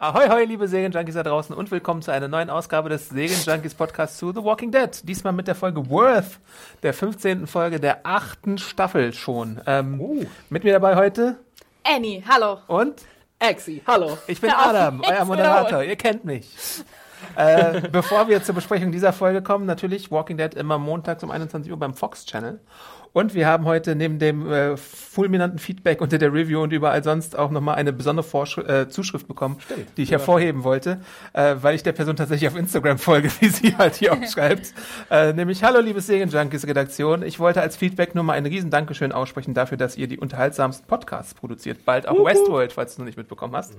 Ahoi, hoi, liebe Serienjunkies da draußen und willkommen zu einer neuen Ausgabe des Serienjunkies Podcasts zu The Walking Dead. Diesmal mit der Folge Worth, der 15. Folge der achten Staffel schon. Ähm, Uh. Mit mir dabei heute Annie, hallo. und Exi, hallo. ich bin Adam, euer Moderator. Ihr kennt mich. äh, bevor wir zur Besprechung dieser Folge kommen, natürlich Walking Dead immer montags um 21 Uhr beim Fox Channel. Und wir haben heute neben dem äh, fulminanten Feedback unter der Review und überall sonst auch nochmal eine besondere Vorsch äh, Zuschrift bekommen, die ich hervorheben wollte, äh, weil ich der Person tatsächlich auf Instagram folge, wie sie halt hier auch schreibt. Äh, nämlich, hallo liebes Serienjunkies Redaktion, ich wollte als Feedback nur mal ein riesen Dankeschön aussprechen dafür, dass ihr die unterhaltsamsten Podcasts produziert, bald auch Westworld, falls du es noch nicht mitbekommen hast.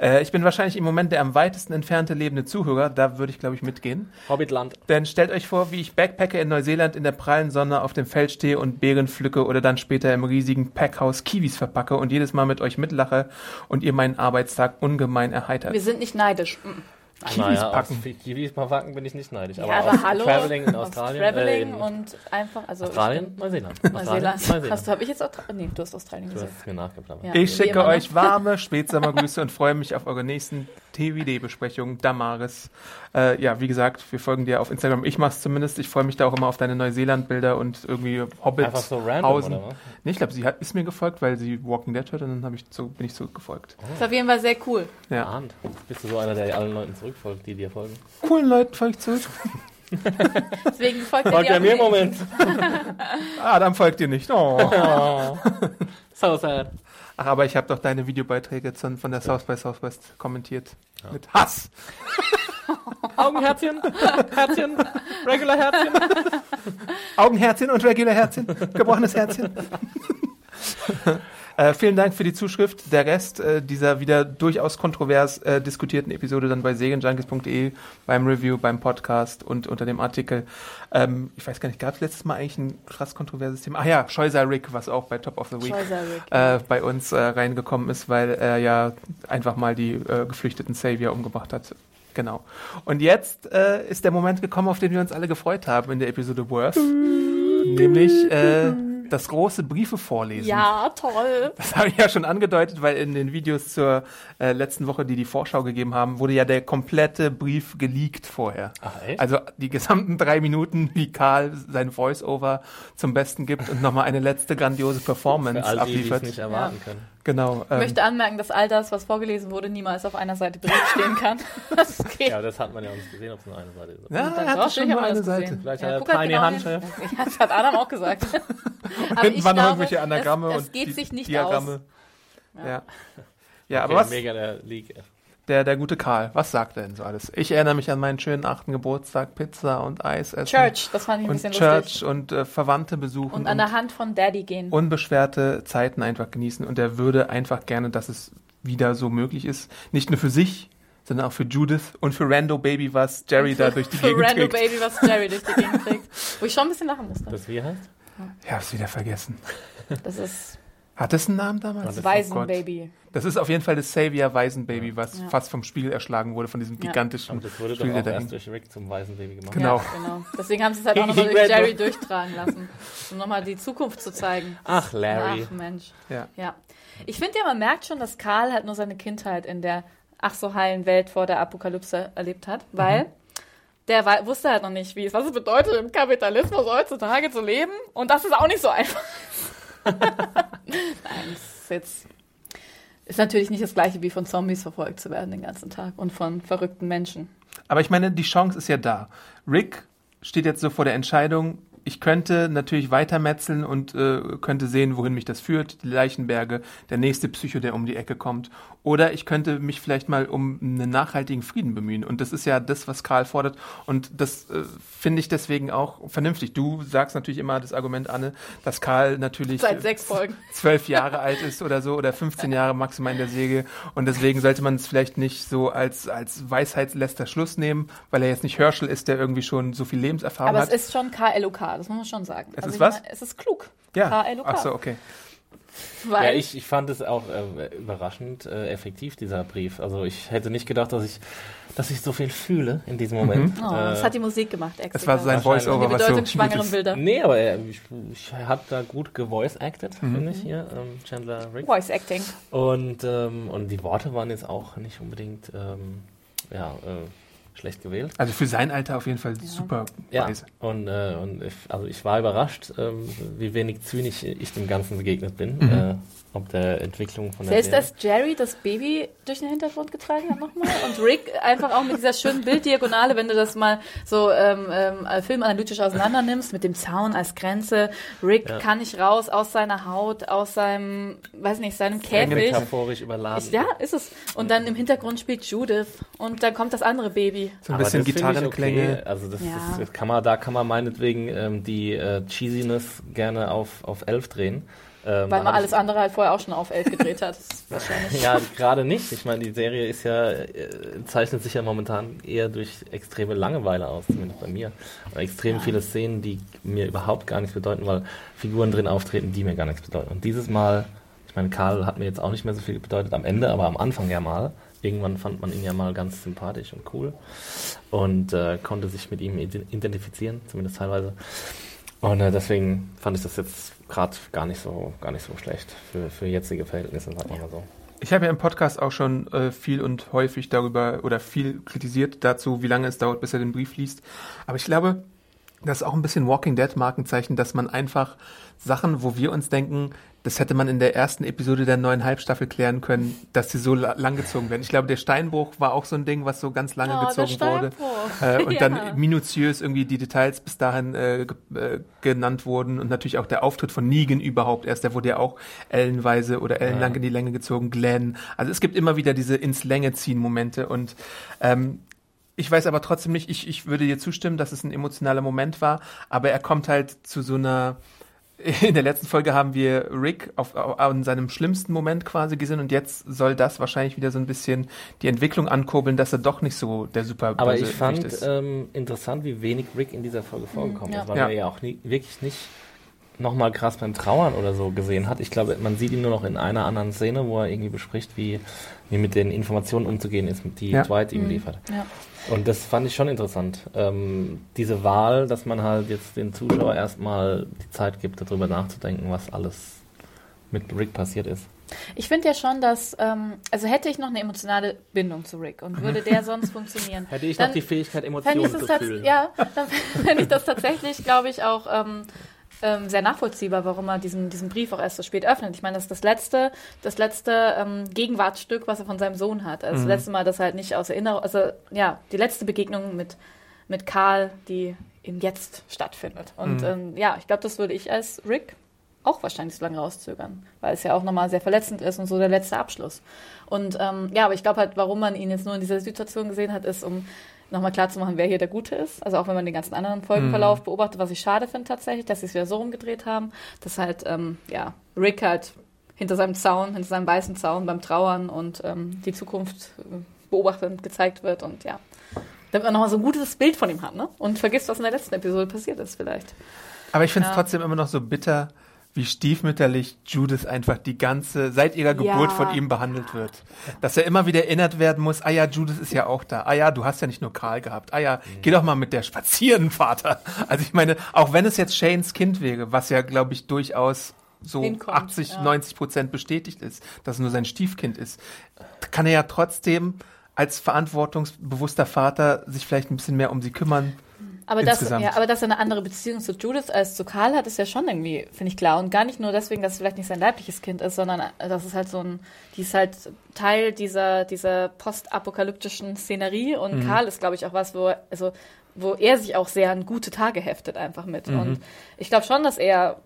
Äh, ich bin wahrscheinlich im Moment der am weitesten entfernte lebende Zuhörer, da würde ich glaube ich mitgehen. Hobbitland. Denn stellt euch vor, wie ich Backpacker in Neuseeland in der prallen Sonne auf dem Feld stehe und Beeren pflücke oder dann später im riesigen Packhaus Kiwis verpacke und jedes Mal mit euch mitlache und ihr meinen Arbeitstag ungemein erheitert. Wir sind nicht neidisch. Mm. Kiwis packen. Auf Kiwis packen bin ich nicht neidisch. Aber, Ja, aber hallo. Traveling in Australien. Traveling äh, in und einfach, also Australien? Neuseeland. Neuseeland. Neuseeland. Hast du, habe ich jetzt Australien? Nee, du hast Australien Du gesagt. hast es mir nachgeplappert. Ja. Ich schicke euch warme Spätsommergrüße und freue mich auf eure nächsten TVD-Besprechung, Damaris. Äh, ja, wie gesagt, wir folgen dir auf Instagram. Ich mach's zumindest. Ich freue mich da auch immer auf deine Neuseeland-Bilder und irgendwie Hobbit. Einfach so random, Hausen. oder was? Nee, ich glaube, sie hat, ist mir gefolgt, weil sie Walking Dead hört und dann ich zu, bin ich zurückgefolgt. Das ist auf jeden Fall sehr cool. Ja. Ahnt. Bist du so einer, der allen Leuten zurückfolgt, die dir folgen? Coolen Leuten folgt zurück. Deswegen folgt Folgt ihr er mir im Moment. Adam folgt dir nicht. Oh. Oh. So sad. Ach, aber ich habe doch deine Videobeiträge von der South by Southwest kommentiert. Mit Hass. Augenherzchen, Herzchen, Regular Herzchen. Augenherzchen und Regular Herzchen. Gebrochenes Herzchen. Äh, vielen Dank für die Zuschrift. Der Rest äh, dieser wieder durchaus kontrovers äh, diskutierten Episode dann bei serienjunkies.de, beim Review, beim Podcast und unter dem Artikel. Ähm, ich weiß gar nicht, gab es letztes Mal eigentlich ein krass kontroverses Thema? Ah ja, Scheuser Rick, was auch bei Top of the Week äh, bei uns äh, reingekommen ist, weil er ja einfach mal die geflüchteten Savior umgebracht hat. Genau. Und jetzt ist der Moment gekommen, auf den wir uns alle gefreut haben in der Episode Worth. Nämlich das große Briefe vorlesen. Ja, toll. Das habe ich ja schon angedeutet, weil in den Videos zur äh, letzten Woche, die die Vorschau gegeben haben, wurde ja der komplette Brief geleakt vorher. Ach, echt? Also die gesamten drei Minuten, wie Karl sein Voice-Over zum Besten gibt und nochmal eine letzte grandiose Performance Für all die, die abliefert. nicht erwarten können. Genau. Ich möchte anmerken, dass all das, was vorgelesen wurde, niemals auf einer Seite Bericht stehen kann. Das geht. Ja, das hat man ja uns gesehen, ob es nur eine Seite ist. ja, er doch, hat schon ich nur eine Seite. gesehen. Vielleicht Ja, hat er halt tiny genau Handschrift. Ja, das hat Adam auch gesagt. Aber Hinten ich waren noch glaube, irgendwelche Anagramme es, und es geht die sich nicht Diagramme. aus. Ja. Ja, Okay, aber was, Mega der Leak. Der, der gute Karl, was sagt er denn so alles? Ich erinnere mich an meinen schönen achten Geburtstag, Pizza und Eis essen. Church, das fand ich ein Und bisschen Church lustig. und äh, Verwandte besuchen Und an der Hand von Daddy gehen. unbeschwerte Zeiten einfach genießen. Und er würde einfach gerne, dass es wieder so möglich ist. Nicht nur für sich, sondern auch für Judith und für Rando Baby, was Jerry da durch die Für Gegend Random trägt. Baby, was Jerry durch die Gegend trägt. Wo ich schon ein bisschen lachen musste. Das wie heißt? Ich hab's wieder vergessen. Das ist Hat es einen Namen damals? Das Oh. Waisenbaby. Das ist auf jeden Fall das Savior Waisenbaby, was Ja. fast vom Spiel erschlagen wurde, von diesem gigantischen Und das wurde doch Spiel, der auch da erst durch Rick zum weißen Baby gemacht. Genau. Ja, genau. Deswegen haben sie es halt auch nochmal durch Jerry durchtragen lassen. Um nochmal die Zukunft zu zeigen. Ach, Larry. Ach, Mensch. Ja. Ja. Ich finde ja, man merkt schon, dass Karl halt nur seine Kindheit in der ach so heilen Welt vor der Apokalypse erlebt hat, weil Mhm. der wusste halt noch nicht, wie es, was es bedeutet, im Kapitalismus heutzutage zu leben. Und das ist auch nicht so einfach. Nein, das ist jetzt. Ist natürlich nicht das gleiche wie von Zombies verfolgt zu werden den ganzen Tag und von verrückten Menschen. Aber ich meine, die Chance ist ja da. Rick steht jetzt so vor der Entscheidung, ich könnte natürlich weitermetzeln und äh, könnte sehen, wohin mich das führt. Die Leichenberge, der nächste Psycho, der um die Ecke kommt. Oder ich könnte mich vielleicht mal um einen nachhaltigen Frieden bemühen. Und das ist ja das, was Karl fordert. Und das äh, finde ich deswegen auch vernünftig. Du sagst natürlich immer das Argument, Anne, dass Karl natürlich Seit sechs Folgen. zwölf Jahre alt ist oder so oder 15 Jahre maximal in der Säge. Und deswegen sollte man es vielleicht nicht so als, als weisheitsletzter Schluss nehmen, weil er jetzt nicht Herschel ist, der irgendwie schon so viel Lebenserfahrung Aber hat. es ist schon KLOK, das muss man schon sagen. Es ist ich was? meine, es ist klug. ja. KLOK. Ach so, okay. Weil Ja, ich, ich fand es auch äh, überraschend äh, effektiv, dieser Brief. Also ich hätte nicht gedacht, dass ich, dass ich so viel fühle in diesem Moment. oh, das hat die Musik gemacht, extra. Es war sein die Voice-Over, was so gut bedeutungsschwangeren ist. Bilder. Nee, aber er, ich, ich habe da gut gevoice-acted, Mhm. finde ich hier, ähm, Chandler Rick. Voice Acting. Und, ähm, und die Worte waren jetzt auch nicht unbedingt ähm, ja, äh, schlecht gewählt. Also für sein Alter auf jeden Fall super Ja, weise. und, äh, und ich, also ich war überrascht, ähm, wie wenig zynisch ich dem Ganzen begegnet bin, Mhm. äh, ob der Entwicklung von der Selbst Serie. dass Jerry das Baby durch den Hintergrund getragen hat nochmal und Rick einfach auch mit dieser schönen Bilddiagonale, wenn du das mal so ähm, ähm, filmanalytisch auseinander nimmst, mit dem Zaun als Grenze. Rick Ja. kann nicht raus aus seiner Haut, aus seinem, weiß nicht, seinem Käfig. metaphorisch überladen. Ich, ja, ist es. Und dann im Hintergrund spielt Judith und dann kommt das andere Baby. So ein bisschen ich Gitarrenklänge. Okay. Also das, Ja. das, kann man, da kann man meinetwegen ähm, die äh, Cheesiness gerne auf, auf 11 drehen. Ähm, Weil man alles andere halt vorher auch schon auf elf gedreht hat. Wahrscheinlich. ich, Ja, gerade nicht. Ich meine, die Serie ist ja, äh, zeichnet sich ja momentan eher durch extreme Langeweile aus, zumindest bei mir. Und extrem Ja. viele Szenen, die mir überhaupt gar nichts bedeuten, weil Figuren drin auftreten, die mir gar nichts bedeuten. Und dieses Mal, ich meine, Karl hat mir jetzt auch nicht mehr so viel bedeutet am Ende, aber am Anfang ja mal. Irgendwann fand man ihn ja mal ganz sympathisch und cool und äh, konnte sich mit ihm ide- identifizieren, zumindest teilweise. Und äh, deswegen fand ich das jetzt gerade gar nicht so gar nicht so schlecht für, für jetzige Verhältnisse, sagen wir mal so. Ich habe ja im Podcast auch schon äh, viel und häufig darüber oder viel kritisiert dazu, wie lange es dauert, bis er den Brief liest. Aber ich glaube, das ist auch ein bisschen Walking Dead Markenzeichen, dass man einfach Sachen, wo wir uns denken, das hätte man in der ersten Episode der neuen Halbstaffel klären können, dass sie so la langgezogen werden. Ich glaube, der Steinbruch war auch so ein Ding, was so ganz lange Oh, gezogen wurde. Äh, und Ja. dann minutiös irgendwie die Details bis dahin äh, äh, genannt wurden und natürlich auch der Auftritt von Negan überhaupt erst, der wurde ja auch ellenweise oder ellenlang in die Länge gezogen, Glenn. Also es gibt immer wieder diese ins Länge ziehen Momente und ähm, ich weiß aber trotzdem nicht, ich, ich würde dir zustimmen, dass es ein emotionaler Moment war, aber er kommt halt zu so einer in der letzten Folge haben wir Rick auf, auf, an seinem schlimmsten Moment quasi gesehen und jetzt soll das wahrscheinlich wieder so ein bisschen die Entwicklung ankurbeln, dass er doch nicht so der super Aber böse ich fand ist. ähm, interessant, wie wenig Rick in dieser Folge vorgekommen ja. ist, weil Ja. man ja auch nie, wirklich nicht nochmal krass beim Trauern oder so gesehen hat. Ich glaube, man sieht ihn nur noch in einer anderen Szene, wo er irgendwie bespricht, wie, wie mit den Informationen umzugehen ist, die Ja. Dwight ihm liefert. Ja. Und das fand ich schon interessant. Ähm, diese Wahl, dass man halt jetzt den Zuschauer erstmal die Zeit gibt, darüber nachzudenken, was alles mit Rick passiert ist. Ich finde ja schon, dass, ähm, also hätte ich noch eine emotionale Bindung zu Rick und würde der sonst funktionieren. Hätte ich dann noch die Fähigkeit, Emotionen zu fühlen. ja, dann fände ich das tatsächlich, glaube ich, auch ähm, ähm, sehr nachvollziehbar, warum er diesen, diesen Brief auch erst so spät öffnet. Ich meine, das ist das letzte, das letzte ähm, Gegenwartsstück, was er von seinem Sohn hat. Also das letzte Mal, dass er halt nicht aus Erinnerung, also ja, die letzte Begegnung mit, mit Karl, die im Jetzt stattfindet. Und ähm, ja, ich glaube, das würde ich als Rick auch wahrscheinlich so lange rauszögern, weil es ja auch nochmal sehr verletzend ist und so der letzte Abschluss. Und ähm, ja, aber ich glaube halt, warum man ihn jetzt nur in dieser Situation gesehen hat, ist, um nochmal klarzumachen, wer hier der Gute ist. Also auch wenn man den ganzen anderen Folgenverlauf beobachtet, was ich schade finde tatsächlich, dass sie es wieder so rumgedreht haben, dass halt, ähm, ja, Rick halt hinter seinem Zaun, hinter seinem weißen Zaun beim Trauern und ähm, die Zukunft äh, beobachtend gezeigt wird und ja, damit man nochmal so ein gutes Bild von ihm hat, ne? Und vergisst, was in der letzten Episode passiert ist vielleicht. Aber ich finde es Ja. trotzdem immer noch so bitter, wie stiefmütterlich Judith einfach die ganze, seit ihrer Ja. Geburt von ihm behandelt wird. Dass er immer wieder erinnert werden muss, ah ja, Judith ist ja auch da. Ah ja, du hast ja nicht nur Karl gehabt. Ah ja, geh doch mal mit der spazieren, Vater. Also ich meine, auch wenn es jetzt Shanes Kind wäre, was ja, glaube ich, durchaus so Hinkommt, 80, ja. 90 Prozent bestätigt ist, dass es nur sein Stiefkind ist, kann er ja trotzdem als verantwortungsbewusster Vater sich vielleicht ein bisschen mehr um sie kümmern. Aber das, ja, aber dass er eine andere Beziehung zu Judith als zu Karl hat, ist ja schon irgendwie, finde ich klar. Und gar nicht nur deswegen, dass es vielleicht nicht sein leibliches Kind ist, sondern äh, das ist halt so ein, die ist halt Teil dieser, dieser postapokalyptischen Szenerie. Und Mhm. Karl ist, glaube ich, auch was, wo, also wo er sich auch sehr an gute Tage heftet einfach mit. Mhm. Und ich glaube schon, dass er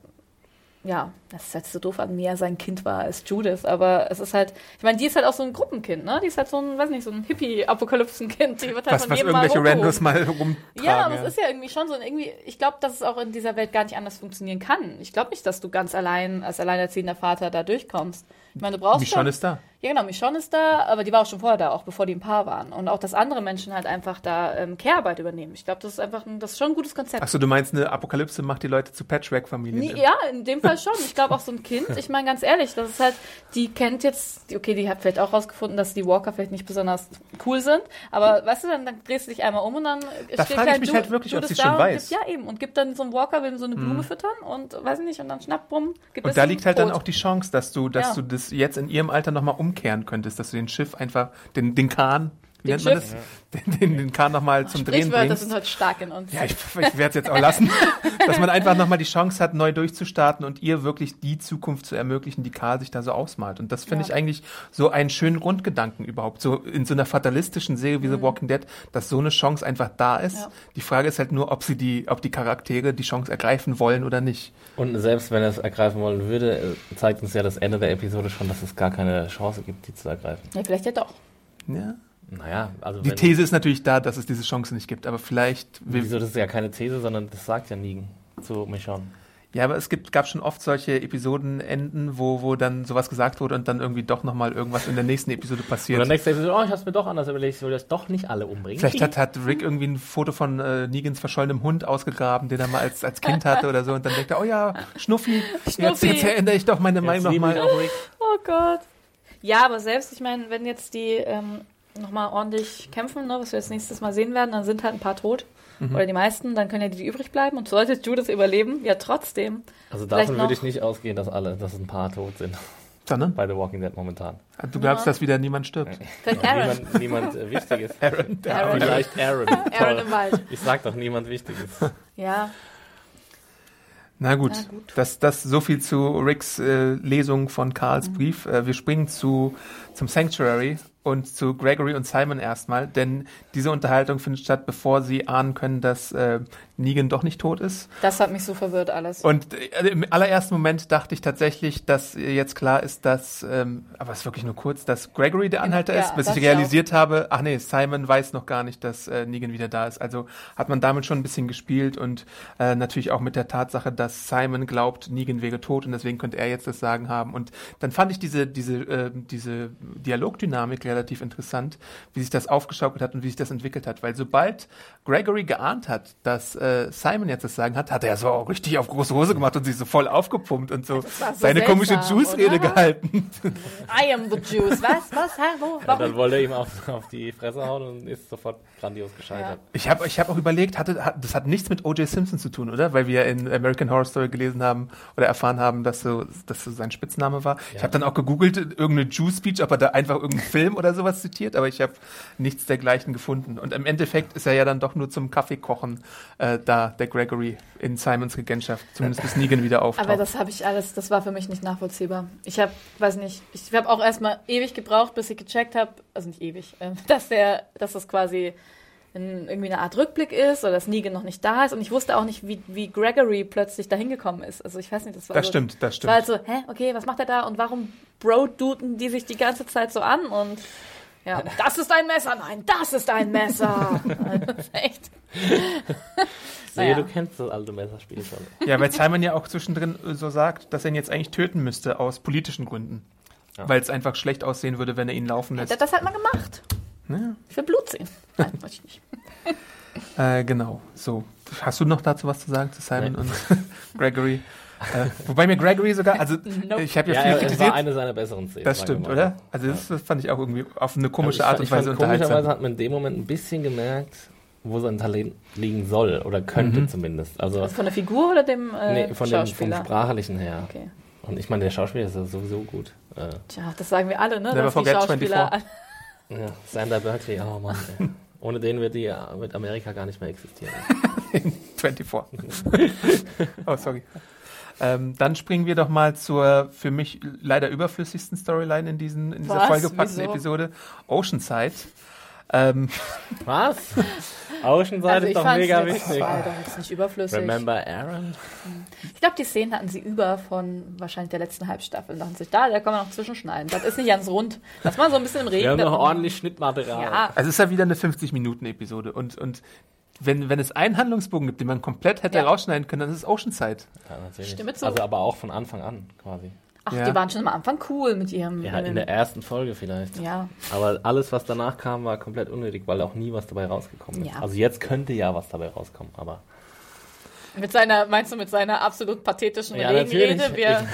ja, das ist jetzt so doof an mir, sein Kind war als Judith, aber es ist halt, ich meine, die ist halt auch so ein Gruppenkind, ne? Die ist halt so ein, weiß nicht, so ein Hippie-Apokalypsen-Kind. Die wird halt Was, von was jedem mal irgendwelche hochgehoben. Randos mal rumtragen. Ja, aber es ist ja irgendwie schon so, ein irgendwie, ich glaube, dass es auch in dieser Welt gar nicht anders funktionieren kann. Ich glaube nicht, dass du ganz allein als alleinerziehender Vater da durchkommst. Ich meine, du brauchst Michonne schon, ist da. ja, genau, Michonne ist da, aber die war auch schon vorher da, auch bevor die ein Paar waren. Und auch, dass andere Menschen halt einfach da ähm, Care-Arbeit übernehmen. Ich glaube, das ist einfach ein, das ist schon ein gutes Konzept. Achso, du meinst, eine Apokalypse macht die Leute zu Patchwork-Familien. Ja, in dem Fall schon. Ich glaube auch so ein Kind, ich meine ganz ehrlich, das ist halt, die kennt jetzt, okay, die hat vielleicht auch rausgefunden, dass die Walker vielleicht nicht besonders cool sind, aber weißt du, dann, dann drehst du dich einmal um und dann Da frage ich mich halt wirklich, ob Judith sie schon weiß. Gibt, ja, eben. Und gibt dann so einen Walker, will so eine Blume füttern und weiß ich nicht, und dann schnapp, bumm, gebissen, Und da liegt halt dann tot. auch die Chance, dass du, dass Ja. du das jetzt in ihrem Alter nochmal umkehren könntest, dass du den Schiff einfach, den, den Kahn, wie Den nennt man das? Den, den, den Kahn nochmal zum Drehen bringst. sind halt stark in uns. Ja, ich, ich werde es jetzt auch lassen. dass man einfach nochmal die Chance hat, neu durchzustarten und ihr wirklich die Zukunft zu ermöglichen, die Karl sich da so ausmalt. Und das finde Ja. ich eigentlich so einen schönen Grundgedanken überhaupt. So in so einer fatalistischen Serie wie The Walking Dead, dass so eine Chance einfach da ist. Mhm. Ja. Die Frage ist halt nur, ob sie die, ob die Charaktere die Chance ergreifen wollen oder nicht. Und selbst wenn er es ergreifen wollen würde, äh, zeigt uns ja das Ende der Episode schon, dass es gar keine Chance gibt, die zu ergreifen. Ja, vielleicht ja doch. Ja. Naja, also Die These ist natürlich da, dass es diese Chance nicht gibt, aber vielleicht. Wieso, das ist ja keine These, sondern das sagt ja Negan zu Michonne. Ja, aber es gibt, gab schon oft solche Episodenenden, wo, wo dann sowas gesagt wurde und dann irgendwie doch nochmal irgendwas in der nächsten Episode passiert. dann nächste Episode, oh, ich hab's mir doch anders überlegt, ich will das doch nicht alle umbringen. Vielleicht hat, hat Rick irgendwie ein Foto von äh, Negans verschollenem Hund ausgegraben, den er mal als, als Kind hatte oder so und dann denkt er, oh ja, Schnuffi, Jetzt, Schnuffi. jetzt erinnere ich doch meine Jetzt Meinung nochmal. Oh Gott. Ja, aber selbst, ich meine, wenn jetzt die ähm, nochmal ordentlich kämpfen, ne, was wir jetzt nächstes Mal sehen werden, dann sind halt ein paar tot. Mhm. Oder die meisten, dann können ja die, die übrig bleiben. Und sollte Judith überleben, ja trotzdem. Also davon würde ich nicht ausgehen, dass alle, dass ein paar tot sind Sondern, bei The Walking Dead momentan. du glaubst, dass wieder niemand stirbt. Vielleicht Aaron. Niemand, niemand äh, wichtig ist. Aaron, Aaron. Vielleicht Aaron. Aaron im Wald. Ich sag doch, niemand wichtig ist. Ja, Na gut, Na gut. Das, das so viel zu Ricks äh, Lesung von Karls Mhm. Brief. Äh, wir springen zu, zum Sanctuary und zu Gregory und Simon erstmal, denn diese Unterhaltung findet statt, bevor sie ahnen können, dass äh, Negan doch nicht tot ist. das hat mich so verwirrt alles. Und äh, im allerersten Moment dachte ich tatsächlich, dass jetzt klar ist, dass, ähm, aber es ist wirklich nur kurz, dass Gregory der Anhalter ja, ist, bis ich ich auch. realisiert habe, ach nee, Simon weiß noch gar nicht, dass äh, Negan wieder da ist. Also hat man damit schon ein bisschen gespielt und äh, natürlich auch mit der Tatsache, dass Simon glaubt, Negan wäre tot und deswegen könnte er jetzt das Sagen haben. Und dann fand ich diese, diese, äh, diese Dialogdynamik relativ interessant, wie sich das aufgeschaukelt hat und wie sich das entwickelt hat. Weil sobald Gregory geahnt hat, dass äh, Simon jetzt das Sagen hat, hat er so richtig auf große Hose gemacht und sich so voll aufgepumpt und so, so seine komische seltsam, Juice-Rede oder? gehalten. I am the Juice. Was? Was? Wo? Und dann wollte er ihm auf, auf die Fresse hauen und ist sofort grandios gescheitert. Ich habe ich hab auch überlegt, hatte, hat, das hat nichts mit O.J. Simpson zu tun, oder? Weil wir in American Horror Story gelesen haben oder erfahren haben, dass so, dass so sein Spitzname war. Ich Ja. habe dann auch gegoogelt, irgendeine Jew-Speech, ob er da einfach irgendeinen Film oder sowas zitiert, aber ich habe nichts dergleichen gefunden. Und im Endeffekt ist er ja dann doch nur zum Kaffeekochen äh, da, der Gregory in Simons Regentschaft, zumindest bis Negan wieder auftaucht. Aber das habe ich alles, das war für mich nicht nachvollziehbar. Ich habe, weiß nicht, ich habe auch erstmal ewig gebraucht, bis ich gecheckt habe, also nicht ewig, ähm, dass der, dass das quasi irgendwie eine Art Rückblick ist oder dass Negan noch nicht da ist. Und ich wusste auch nicht, wie, wie Gregory plötzlich da hingekommen ist. Also ich weiß nicht, das war das so, stimmt, das Es war halt stimmt. so, hä, okay, was macht er da und warum bro-duten die sich die ganze Zeit so an und ja, das ist ein Messer, nein, das ist ein Messer. echt. Sehe, Naja. du kennst das alte Messerspiel schon. Ja, weil Simon ja auch zwischendrin so sagt, dass er ihn jetzt eigentlich töten müsste aus politischen Gründen. Ja. Weil es einfach schlecht aussehen würde, wenn er ihn laufen Hätte lässt. er das halt mal gemacht. Ja. Ich will Blut sehen. Nein, weiß ich nicht. Äh, genau, so. Hast du noch dazu was zu sagen zu Simon Nee. und Gregory? Äh, wobei mir Gregory sogar, also Nope. ich habe ja, Ja, viel ja, es war kritisiert. eine seiner besseren Szenen. Das stimmt, mal. oder? Also das, das fand ich auch irgendwie auf eine komische ich, Art und ich fand, Weise Komischerweise unterhaltsam. hat man in dem Moment ein bisschen gemerkt, wo sein Talent liegen soll oder könnte Mhm. zumindest. Also Also von der Figur oder dem äh, nee, von dem, vom Schauspieler? Sprachlichen her. okay. Und ich meine, der Schauspieler ist ja sowieso gut. Äh, Tja, das sagen wir alle, ne? Never dass die forget Schauspieler 24. ja, Sander Berkeley, oh Mann. Ey. Ohne den wird, die, wird Amerika gar nicht mehr existieren. 24. oh, sorry. Ähm, dann springen wir doch mal zur für mich leider überflüssigsten Storyline in, diesen, in dieser Was? vollgepackten Wieso? Episode, Oceanside. Ähm, Was? Oceanside Also ist ich doch mega das wichtig. war doch jetzt nicht überflüssig. Remember Aaron? Ich glaube, die Szenen hatten sie über von wahrscheinlich der letzten Halbstaffel. Da dachten sich, da, da kann man noch zwischenschneiden. Das ist nicht ganz rund. Lass mal so ein bisschen im Regen. Wir haben noch ordentlich Schnittmaterial. Ja, also es ist ja wieder eine 50-Minuten-Episode. Und, und wenn, wenn es einen Handlungsbogen gibt, den man komplett hätte Ja. rausschneiden können, dann ist es Oceanside. Ja, natürlich. Stimme zu. Also aber auch von Anfang an quasi. Ach, Ja. die waren schon am Anfang cool mit ihrem. Ja, in der ersten Folge vielleicht. ja. Aber alles, was danach kam, war komplett unnötig, weil auch nie was dabei rausgekommen ist. Ja. Also jetzt könnte ja was dabei rauskommen, aber Mit seiner, meinst du, mit seiner absolut pathetischen Ja, Regenrede? natürlich. Wir,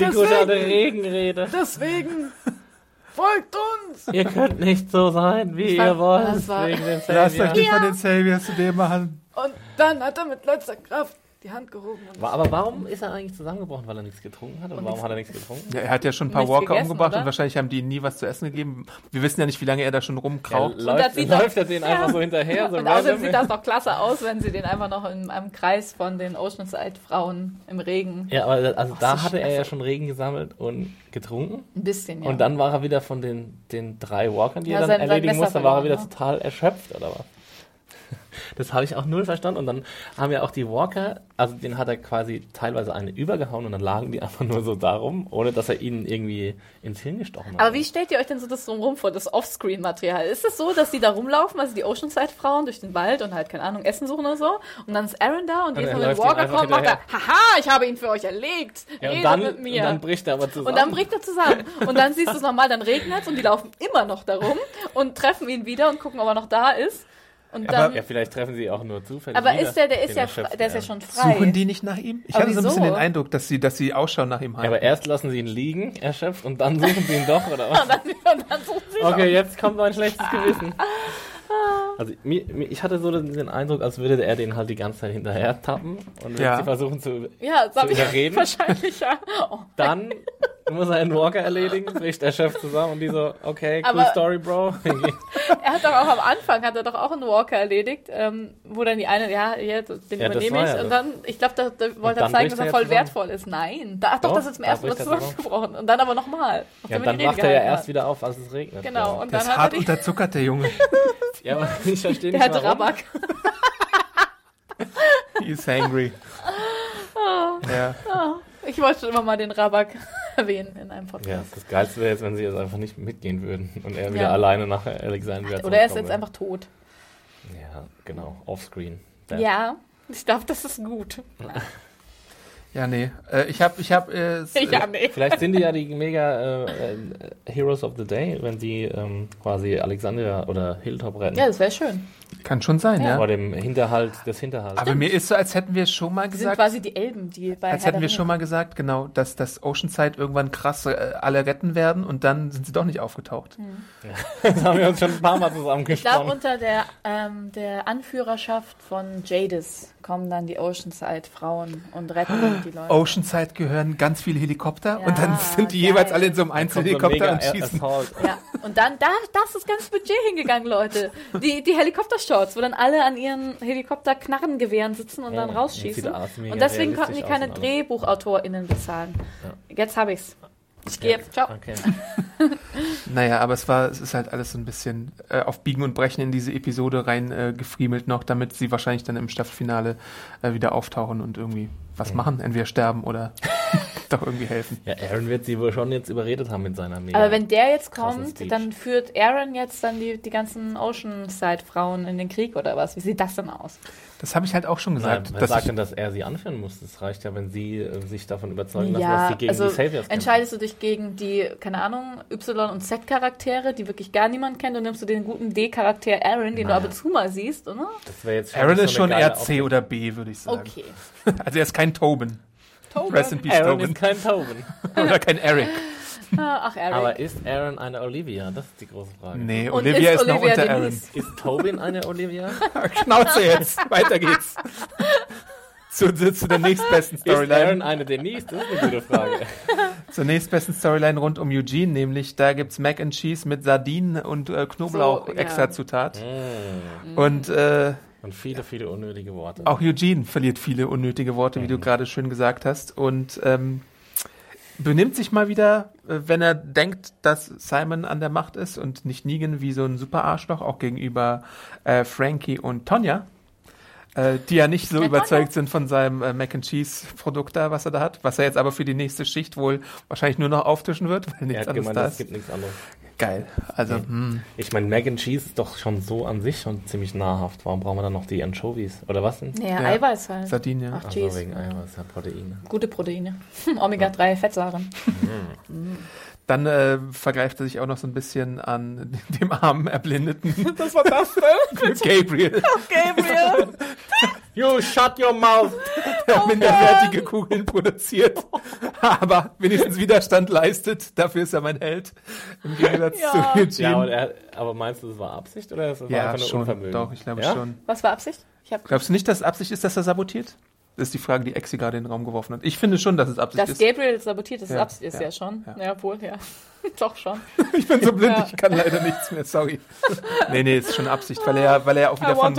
die gute Regenrede. deswegen folgt uns! Ihr könnt nicht so sein, wie Ich ihr wollt. das war- wegen den Lasst euch nicht von den Saviors zu dem machen. Und dann hat er mit letzter Kraft die Hand gehoben. Aber warum ist er eigentlich zusammengebrochen? Weil er nichts getrunken hat? Und, Und warum hat er nichts getrunken? Ja, er hat ja schon ein paar Nichts Walker gegessen, umgebracht oder? und wahrscheinlich haben die ihm nie was zu essen gegeben. Wir wissen ja nicht, wie lange er da schon Ja, rumkraucht. das läuft, sieht läuft doch- er den einfach so hinterher? So Und außerdem sieht das doch klasse aus, wenn sie den einfach noch in einem Kreis von den Oceanside-Frauen im Regen. Ja, aber also da so hatte er ja schon Regen gesammelt und getrunken. Ein bisschen, ja. Und dann war er wieder von den, den drei Walkern, die Ja, er dann sein- sein erledigen Messer musste, war er wieder ne? total erschöpft, oder was? Das habe ich auch null verstanden. Und dann haben ja auch die Walker, also den hat er quasi teilweise eine übergehauen und dann lagen die einfach nur so darum, ohne dass er ihnen irgendwie ins Hirn gestochen hat. Aber wie stellt ihr euch denn so das drumherum vor, das Offscreen-Material? Ist es so, dass die da rumlaufen, also die Oceanside-Frauen durch den Wald und halt, keine Ahnung, Essen suchen oder so? Und dann ist Aaron da und Und wenn läuft ihnen Walker kommt, macht er, hinterher. haha, ich habe ihn für euch erlegt. ja, und, dann, mit und mir. dann bricht er aber zusammen. Und dann bricht er zusammen. Und dann siehst du es nochmal, dann regnet es und die laufen immer noch darum und treffen ihn wieder und gucken, ob er noch da ist. Und Aber- dann, ja, vielleicht treffen sie auch nur zufällig. aber ist der, der ist ja, der ist ja schon frei. Suchen die nicht nach ihm? Ich Aber hatte so ein bisschen wieso? den Eindruck, dass sie, dass sie Ausschau nach ihm Ja, halten. aber erst lassen sie ihn liegen, erschöpft, und dann suchen sie ihn doch, oder was? Und dann, und dann suchen sie Okay, jetzt kommt mein schlechtes Gewissen. Also mir, mir, ich hatte so den, Eindruck, als würde er den halt die ganze Zeit hinterher tappen und Ja. sie versuchen zu. Ja, das zu ich überreden. wahrscheinlich, ja. Oh. Dann muss er einen Walker erledigen, bricht erschöpft zusammen und die so, okay, cool Aber- Story, Bro. Er hat doch auch am Anfang, hat er doch auch einen Walker erledigt, ähm, wo dann die eine, ja, hier, den Ja, das übernehme ich. ja und das. dann, ich glaube, da, da wollte er zeigen, dass er voll zusammen. wertvoll ist. Nein, da, ach doch, Doch, das ist zum ersten Mal zusammengebrochen. Und dann aber nochmal. Ja, und dann wacht er ja erst wieder auf, als es regnet. Genau, Ja, und der dann ist hat hart er die, unterzuckert, der Junge. ja aber ich verstehe der nicht, hat warum. Rabak. He is angry. Ja. Ich wollte schon immer mal den Rabak erwähnen in einem Podcast. Ja, das Geilste wäre jetzt, wenn sie jetzt einfach nicht mitgehen würden und er wieder Ja. alleine nach Alexandria Oder er ist jetzt einfach tot. Ja, genau, offscreen. Dead. Ja, ich glaube, das ist gut. Ja, nee. Äh, ich habe, ich habe, äh, Ja, nee. Vielleicht sind die ja die mega äh, äh, Heroes of the Day, wenn sie ähm, quasi Alexandria oder Hilltop retten. Ja, das wäre schön. Kann schon sein, ja. Vor dem Hinterhalt des Hinterhalts. Aber mir ist so, als hätten wir schon mal Die sind gesagt, quasi die Elben, die bei als Herr hätten wir schon mal gesagt, genau, dass das Oceanside irgendwann krass äh, alle retten werden und dann sind sie doch nicht aufgetaucht. das haben wir uns schon ein paar Mal Ich glaube, zusammengesprochen. unter der, ähm, der Anführerschaft von Jadis kommen dann die Oceanside-Frauen und retten die Leute. Oceanside gehören ganz viele Helikopter Ja, und dann sind die geil. jeweils alle in so einem Einzelhelikopter und schießen. Ja, und dann, da, da ist das ganze Budget hingegangen, Leute. Die, die Helikoptershots, wo dann alle an ihren Helikopter-Knarrengewehren sitzen und Ja, dann das rausschießen. Und deswegen konnten die keine DrehbuchautorInnen bezahlen. Jetzt habe ich's. Ich gehe jetzt. Ciao. Okay. Naja, aber es war, es ist halt alles so ein bisschen äh, auf Biegen und Brechen in diese Episode rein äh, gefriemelt noch, damit sie wahrscheinlich dann im Staffelfinale äh, wieder auftauchen und irgendwie was machen, entweder sterben oder doch irgendwie helfen. Ja, Aaron wird sie wohl schon jetzt überredet haben mit seiner mega. Aber wenn der jetzt kommt, dann führt Aaron jetzt dann die, die ganzen Oceanside-Frauen in den Krieg oder was? Wie sieht das denn aus? Das habe ich halt auch schon Nein, gesagt. wer dass sagt ich, denn, dass er sie anführen muss? Das reicht ja, wenn sie äh, sich davon überzeugen lassen, dass sie gegen also die Saviors kämpfen. entscheidest du dich gegen die, keine Ahnung, Y- und Z-Charaktere, die wirklich gar niemand kennt, und nimmst du den guten D-Charakter Aaron, den du Nein. ab und zu mal siehst, oder? Das wäre jetzt Aaron so ist schon eher C oder B, würde ich sagen. Okay. Also er ist kein Tobin. Tobin. Rest in Peace, Aaron Tobin. ist kein Tobin. Oder kein Eric. Ach, Aaron. Aber ist Aaron eine Olivia? Das ist die große Frage. Nee, Und Olivia ist, ist noch Olivia unter Denise? Ist Tobin eine Olivia? Aaron. Schnauze jetzt. Weiter geht's. zu, zu, zu der nächstbesten Ist Aaron Storyline. eine Denise? Das ist eine gute Frage. Zur nächstbesten Storyline rund um Eugene, nämlich da gibt's Mac and Cheese mit Sardinen und äh, Knoblauch So, ja. extra Zutat. Mm. Und äh, Und viele, viele unnötige Worte. auch Eugene verliert viele unnötige Worte, wie du gerade schön gesagt hast. Und ähm, benimmt sich mal wieder, äh, wenn er denkt, dass Simon an der Macht ist und nicht Negan wie so ein super Arschloch, auch gegenüber äh, Frankie und Tonja, äh, die ja nicht so Ja, überzeugt sind von seinem äh, Mac and Cheese Produkt da, was er da hat, was er jetzt aber für die nächste Schicht wohl wahrscheinlich nur noch auftischen wird, weil Er nichts hat anderes gemeint, da es ist. gibt nichts anderes. Geil. Also, Nee. hm. Ich meine, Mac and Cheese ist doch schon so an sich schon ziemlich nahrhaft. Warum brauchen wir dann noch die Anchovies? Oder was denn? Ja, Ja. Eiweiß halt. Sardinien. Ach, Also Cheese. wegen Eiweiß, ja, Proteine. Gute Proteine. Omega-3 Fettsäuren. Dann äh, vergreift er sich auch noch so ein bisschen an dem armen Erblindeten Was war das denn? Gabriel, Gabriel! You shut your mouth! der minderwertige Kugeln produziert, aber wenigstens Widerstand leistet. Dafür ist er mein Held. Im Gegensatz Ja. zu Eugene. Ja, aber, er, aber meinst du, das war Absicht oder das war Ja, einfach nur schon. Unvermögen? Doch, ich glaube ja? schon. Was war Absicht? Glaubst du nicht, dass es Absicht ist, dass er sabotiert? Das ist die Frage, die Exi gerade in den Raum geworfen hat. Ich finde schon, dass es Absicht Dass ist. Gabriel sabotiert, das ist Ja, Absicht ist ja, ja, schon. ja. Ja, wohl, ja. Doch schon. Ich bin so blind, Ja. ich kann leider nichts mehr, sorry. Nee, nee, ist schon Absicht, weil er, weil er auch wieder von.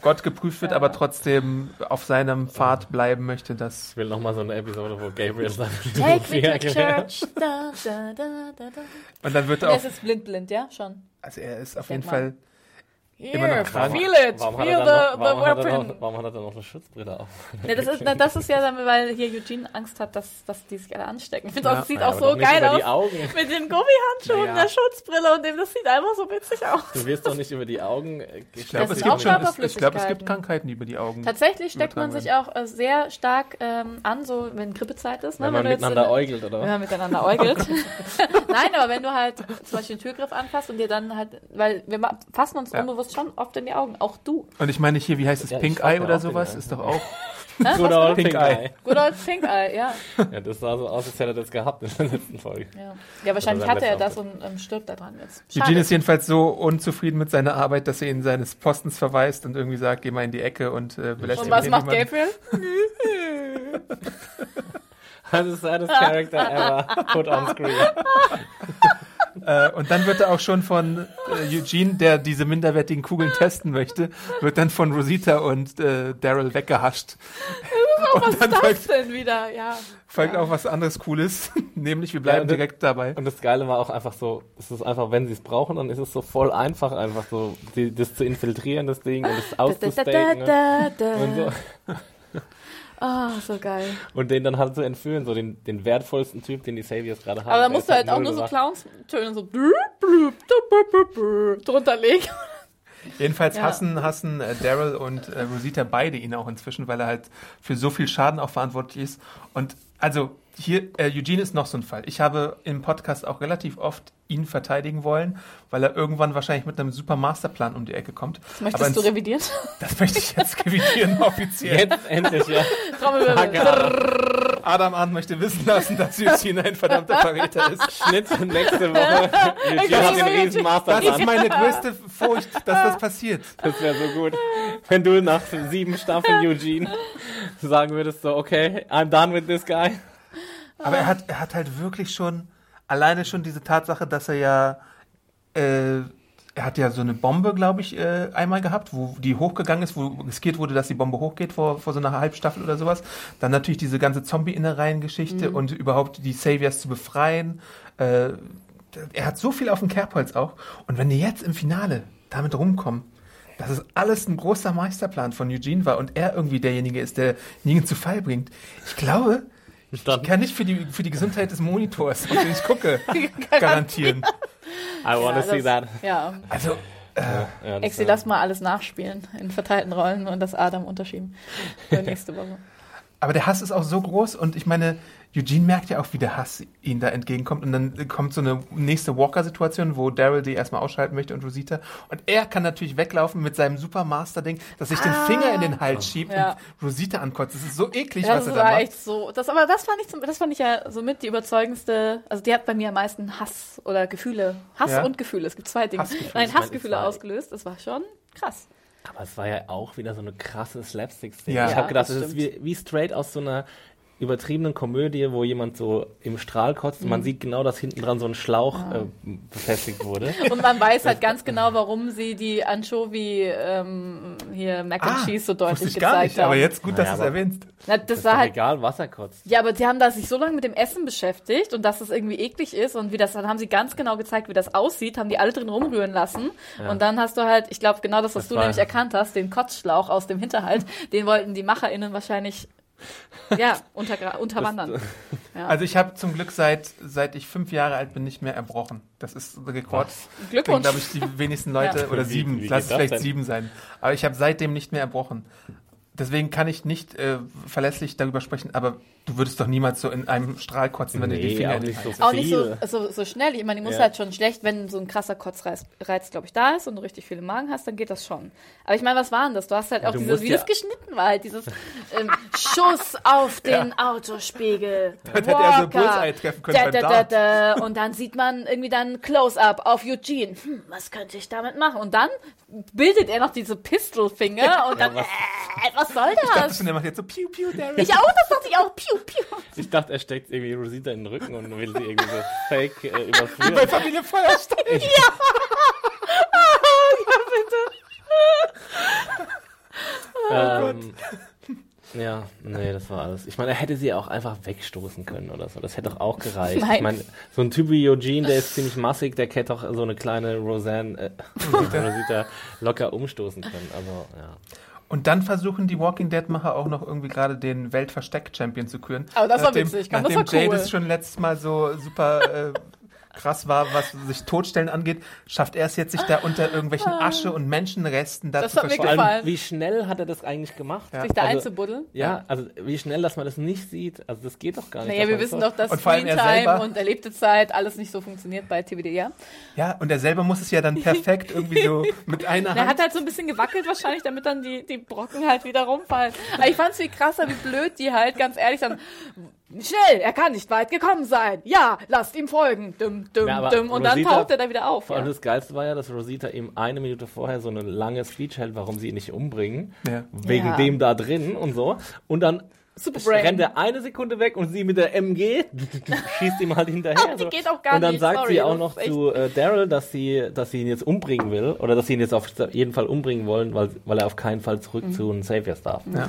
Gott geprüft wird, Ja. aber trotzdem auf seinem Pfad bleiben möchte, dass Ich will nochmal so eine Episode, wo Gabriel sagt, Take me Ja, to church. Da, da, da, da, da. und dann wird er auch, ist jetzt blind, blind, ja? Schon. also er ist auf Denk jeden mal. Fall, Immer noch krank. feel it. Warum hat, feel er the, dann noch, the warum, hat weapon. noch, warum hat er dann noch eine Schutzbrille auf? Nee, das, ist, na, das ist ja dann, weil hier Eugene Angst hat, dass, dass die sich alle anstecken. Ich finde, Ja. das sieht Ja, auch so geil die aus. Augen. Mit den Gummihandschuhen, Naja. der Schutzbrille und dem, das sieht einfach so witzig aus. Du wirst doch nicht über die Augen äh, ich glaube, es gibt schon, es, ich glaube, es gibt. Krankheiten über die Augen. Tatsächlich steckt man sich auch äh, sehr stark ähm, an, so wenn Grippezeit ist. Ne? wenn man jetzt miteinander in- äugelt, oder wenn man miteinander äugelt. Nein, aber wenn du halt zum Beispiel den Türgriff anfasst und dir dann halt, weil wir fassen uns Ja. Schon oft in die Augen, auch du. Und ich meine hier, wie heißt es, Ja, Pink Eye oder sowas, ist doch auch? Good old Pink Pink Eye. Good old Pink Eye, ja. Ja, das sah so aus, als hätte er das gehabt in der letzten Folge. ja. Ja, wahrscheinlich hatte er das und ähm, stirbt da dran jetzt. Schade. Eugene ist jedenfalls so unzufrieden mit seiner Arbeit, dass er ihn seines Postens verweist und irgendwie sagt, geh mal in die Ecke und äh, belästigt und was macht niemanden. Gabriel? Das ist saddest character ever put on screen. Äh, und dann wird er auch schon von äh, Eugene, der diese minderwertigen Kugeln testen möchte, wird dann von Rosita und äh, Daryl weggehascht. Was Und dann ist das folgt, denn wieder? Ja. folgt auch was anderes Cooles, nämlich wir bleiben Ja, und das- direkt dabei. Und das Geile war auch einfach so, es ist einfach, wenn sie es brauchen, dann ist es so voll einfach, einfach so, die, das zu infiltrieren, das Ding, und das Da, da, auszustaken. ne? da, da, Und, so. Ah, so geil. und den dann halt zu entführen, so den, den wertvollsten Typ, den die Saviors gerade haben. Aber da musst du halt auch null nur so. Clowns-Töne so drunter legen. Jedenfalls Ja. hassen, hassen äh, Daryl und äh, Rosita beide ihn auch inzwischen, weil er halt für so viel Schaden auch verantwortlich ist. Und also hier, äh, Eugene ist noch so ein Fall. Ich habe im Podcast auch relativ oft ihn verteidigen wollen, weil er irgendwann wahrscheinlich mit einem super Masterplan um die Ecke kommt. Das möchtest Aber du ins- revidieren? Das möchte ich jetzt revidieren offiziell. Jetzt endlich, ja. Trommelwirbel. Adam Arndt möchte wissen lassen, dass Eugene ein verdammter Verräter ist. Schnitt nächste Woche. Eugene hat den riesen Das ist Masterplan. meine größte Furcht, dass das passiert. Das wäre so gut. Wenn du nach sieben Staffeln Eugene sagen würdest, so, okay, I'm done with this guy. Aber er hat, er hat halt wirklich schon, alleine schon diese Tatsache, dass er ja, äh, er hat ja so eine Bombe, glaube ich, äh, einmal gehabt, wo die hochgegangen ist, wo riskiert wurde, dass die Bombe hochgeht vor, vor so einer Halbstaffel oder sowas. Dann natürlich diese ganze Zombie-Innereien-Geschichte Mhm. und überhaupt die Saviors zu befreien. Äh, er hat so viel auf dem Kerbholz auch. Und wenn die jetzt im Finale damit rumkommen, dass es alles ein großer Meisterplan von Eugene war und er irgendwie derjenige ist, der Negan zu Fall bringt, ich glaube, ich Dann- kann nicht für die, für die Gesundheit des Monitors, auf den ich gucke, garantieren. I wanna Ja, see das- that. Ja, Also, Ja, das Exi, lass mal alles nachspielen in verteilten Rollen und das Adam unterschieben. Für nächste Woche. aber der Hass ist auch so groß und ich meine, Eugene merkt ja auch, wie der Hass ihm da entgegenkommt und dann kommt so eine nächste Walker-Situation, wo Daryl die erstmal ausschalten möchte und Rosita und er kann natürlich weglaufen mit seinem Supermaster-Ding, dass sich den Finger in den Hals schiebt Ja. und Rosita ankotzt. Das ist so eklig, Das was er da war macht. echt so. Das, aber das fand ich, zum- das fand ich ja somit die überzeugendste. Also die hat bei mir am meisten Hass oder Gefühle. Hass Ja. und Gefühle. Es gibt zwei Dinge. Hassgefühle. Nein, meine, Hassgefühle es war- ausgelöst. Das war schon krass. Aber es war ja auch wieder so eine krasse Slapstick-Szene. Ja. Ich habe Ja, gedacht, das das ist wie, wie straight aus so einer übertriebenen Komödie, wo jemand so im Strahl kotzt und Mhm. man sieht genau, dass hinten dran so ein Schlauch Ah. äh, befestigt wurde. Und man weiß halt ganz genau, warum sie die Anchovy ähm, hier Mac and Cheese so deutlich Ah, ich gar gezeigt nicht, haben. aber jetzt gut, dass Naja, du es erwähnst. Na, das, Ist war halt egal, was er kotzt. Ja, aber sie haben da sich so lange mit dem Essen beschäftigt und dass es irgendwie eklig ist und wie das, dann haben sie ganz genau gezeigt, wie das aussieht, haben die alle drin rumrühren lassen. Und dann hast du halt, ich glaube, genau das, was Das du nämlich erkannt hast, den Kotzschlauch aus dem Hinterhalt, den wollten die MacherInnen wahrscheinlich, ja, untergra- unterwandern. Ja. Also ich habe zum Glück seit, seit ich fünf Jahre alt bin nicht mehr erbrochen. Das ist der Rekord. Glückwunsch. glaube ich, die wenigsten Leute, Ja. oder Wie- sieben, wie lass es das vielleicht denn? sieben sein. Aber ich habe seitdem nicht mehr erbrochen. Deswegen kann ich nicht äh, verlässlich darüber sprechen, aber du würdest doch niemals so in einem Strahl kotzen, wenn du die Nee, Finger auch nicht so Hals- Auch nicht so, viel. so, so schnell. Ich meine, die muss Ja. halt schon schlecht, wenn so ein krasser Kotzreiz, Reiz, glaube ich, da ist und du richtig viel im Magen hast, dann geht das schon. Aber ich meine, was war denn das? Du hast halt auch Du dieses, wie ja- das geschnitten war, halt dieses ähm, Schuss auf den Autospiegel. hätte er so. Bullseye treffen können Da, da, da, da. Und dann sieht man irgendwie dann Close-Up auf Eugene. Hm, was könnte ich damit machen? Und dann bildet er noch diese Pistolfinger und dann, was- äh, was soll Ich dachte das? schon, der macht jetzt so piu piu, Darren. Ich auch, das dachte ich auch. Piu, piu. Ich dachte, er steckt irgendwie Rosita in den Rücken und will sie irgendwie so fake äh, Bei überführen. Familie Feuerstein. ähm, ja, nee, das war alles. Ich meine, er hätte sie auch einfach wegstoßen können oder so. Das hätte doch auch gereicht. Nein. Ich meine, so ein Typ wie Eugene, der ist ziemlich massig, der hätte doch so eine kleine Roseanne, äh, Rosita locker umstoßen können. Also, ja. Und dann versuchen die Walking Dead-Macher auch noch irgendwie gerade den Weltversteck-Champion zu küren. Aber das war nachdem, witzig, komm, das nachdem war cool. Jadis schon letztes Mal so super äh, krass war, was sich Todstellen angeht, schafft er es jetzt, sich da unter irgendwelchen Asche- und Menschenresten da Das zu hat mir verstecken. Allem, Gefallen. wie schnell hat er das eigentlich gemacht? Ja. Sich da Also, einzubuddeln. Ja, also wie schnell, dass man das nicht sieht. Also das geht doch gar nicht. Naja, wir wissen so- doch, dass er Screentime und erlebte Zeit alles nicht so funktioniert bei TVD, ja? Ja, und er selber muss es ja dann perfekt irgendwie so mit einer Er Hand. hat halt so ein bisschen gewackelt wahrscheinlich, damit dann die, die Brocken halt wieder rumfallen. Aber ich fand's viel krasser, wie blöd die halt, ganz ehrlich, dann schnell, er kann nicht weit gekommen sein. Ja, lasst ihm folgen. Dum, dum, Ja, dum. Und dann Rosita- taucht er da wieder auf. Vor allem Ja. das Geilste war ja, dass Rosita ihm eine Minute vorher so eine lange Speech hält, warum sie ihn nicht umbringen. Ja. Wegen Ja. dem da drin und so. Und dann Superbrain. rennt er eine Sekunde weg und sie mit der MG schießt ihm halt hinterher. Die so. geht auch gar und dann nicht, sagt sorry, sie auch noch zu äh, Daryl, dass sie, dass sie ihn jetzt umbringen will. Oder dass sie ihn jetzt auf jeden Fall umbringen wollen, weil, weil er auf keinen Fall zurück Mhm. zu den Saviors darf. Ja.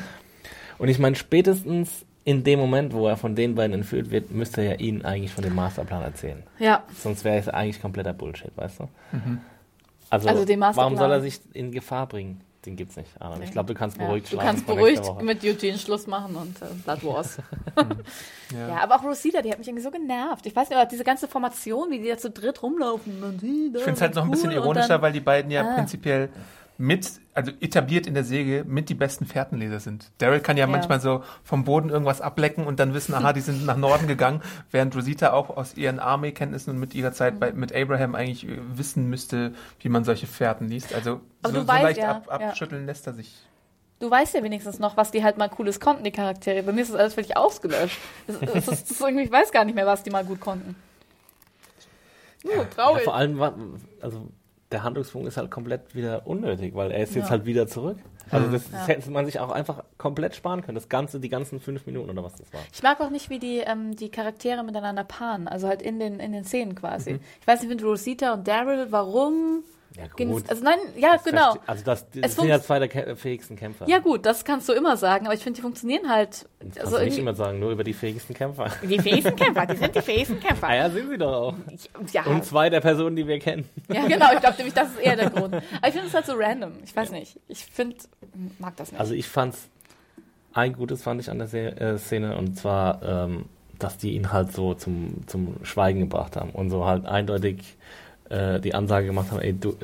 Und ich meine, spätestens in dem Moment, wo er von den beiden entführt wird, müsste er ihnen eigentlich von dem Masterplan erzählen. ja. Sonst wäre es eigentlich kompletter Bullshit, weißt du? Also, Also den Masterplan- warum soll er sich in Gefahr bringen? Den gibt's nicht. Aaron. Ich glaube, du kannst Ja, beruhigt du schlafen. kannst beruhigt mit Eugene Schluss machen und äh, Blood Wars. Ja. ja, aber auch Rosita, die hat mich irgendwie so genervt. Ich weiß nicht, aber diese ganze Formation, wie die da zu dritt rumlaufen. Und die da Ich finde es halt noch ein bisschen cool ironischer, dann- weil die beiden ja Ah. prinzipiell mit, also etabliert in der Säge, mit die besten Fährtenleser sind. Daryl kann ja, Ja. manchmal so vom Boden irgendwas ablecken und dann wissen, aha, die sind nach Norden gegangen, während Rosita auch aus ihren Armeekenntnissen und mit ihrer Zeit bei, mit Abraham eigentlich äh, wissen müsste, wie man solche Fährten liest. Also Aber so, so weißt leicht ja, ab, ja. abschütteln lässt er sich. Du weißt ja wenigstens noch, was die halt mal cooles konnten, die Charaktere. Bei mir ist das alles völlig ausgelöscht. Das, das ist, das ist irgendwie, ich weiß gar nicht mehr, was die mal gut konnten. Uh, Ja, traurig. vor allem, also der Handlungspunkt ist halt komplett wieder unnötig, weil er ist jetzt Ja. halt wieder zurück. Also das, Ja. das hätte man sich auch einfach komplett sparen können. Das Ganze, die ganzen fünf Minuten oder was das war. Ich mag auch nicht, wie die, ähm, die Charaktere miteinander paaren, also halt in den, in den Szenen quasi. Mhm. Ich weiß nicht, mit Rosita und Daryl, warum? Ja, gut. Also nein, ja, Das genau. Also das, das sind ja zwei der fähigsten Kämpfer. Ja gut, das kannst du immer sagen, aber ich finde, die funktionieren halt. Kannst Also du nicht immer sagen, nur über die fähigsten Kämpfer. die fähigsten Kämpfer, die sind die fähigsten Kämpfer. Ah ja, sind sie doch auch. Ja, Und zwei der Personen, die wir kennen. ja genau, ich glaube nämlich, das ist eher der Grund. Aber ich finde es halt so random. Ich weiß nicht. Ich finde, mag das nicht. Also ich fand's, ein Gutes fand ich an der Se äh, Szene und zwar, ähm, dass die ihn halt so zum, zum Schweigen gebracht haben und so halt eindeutig äh, die Ansage gemacht haben, ey, du,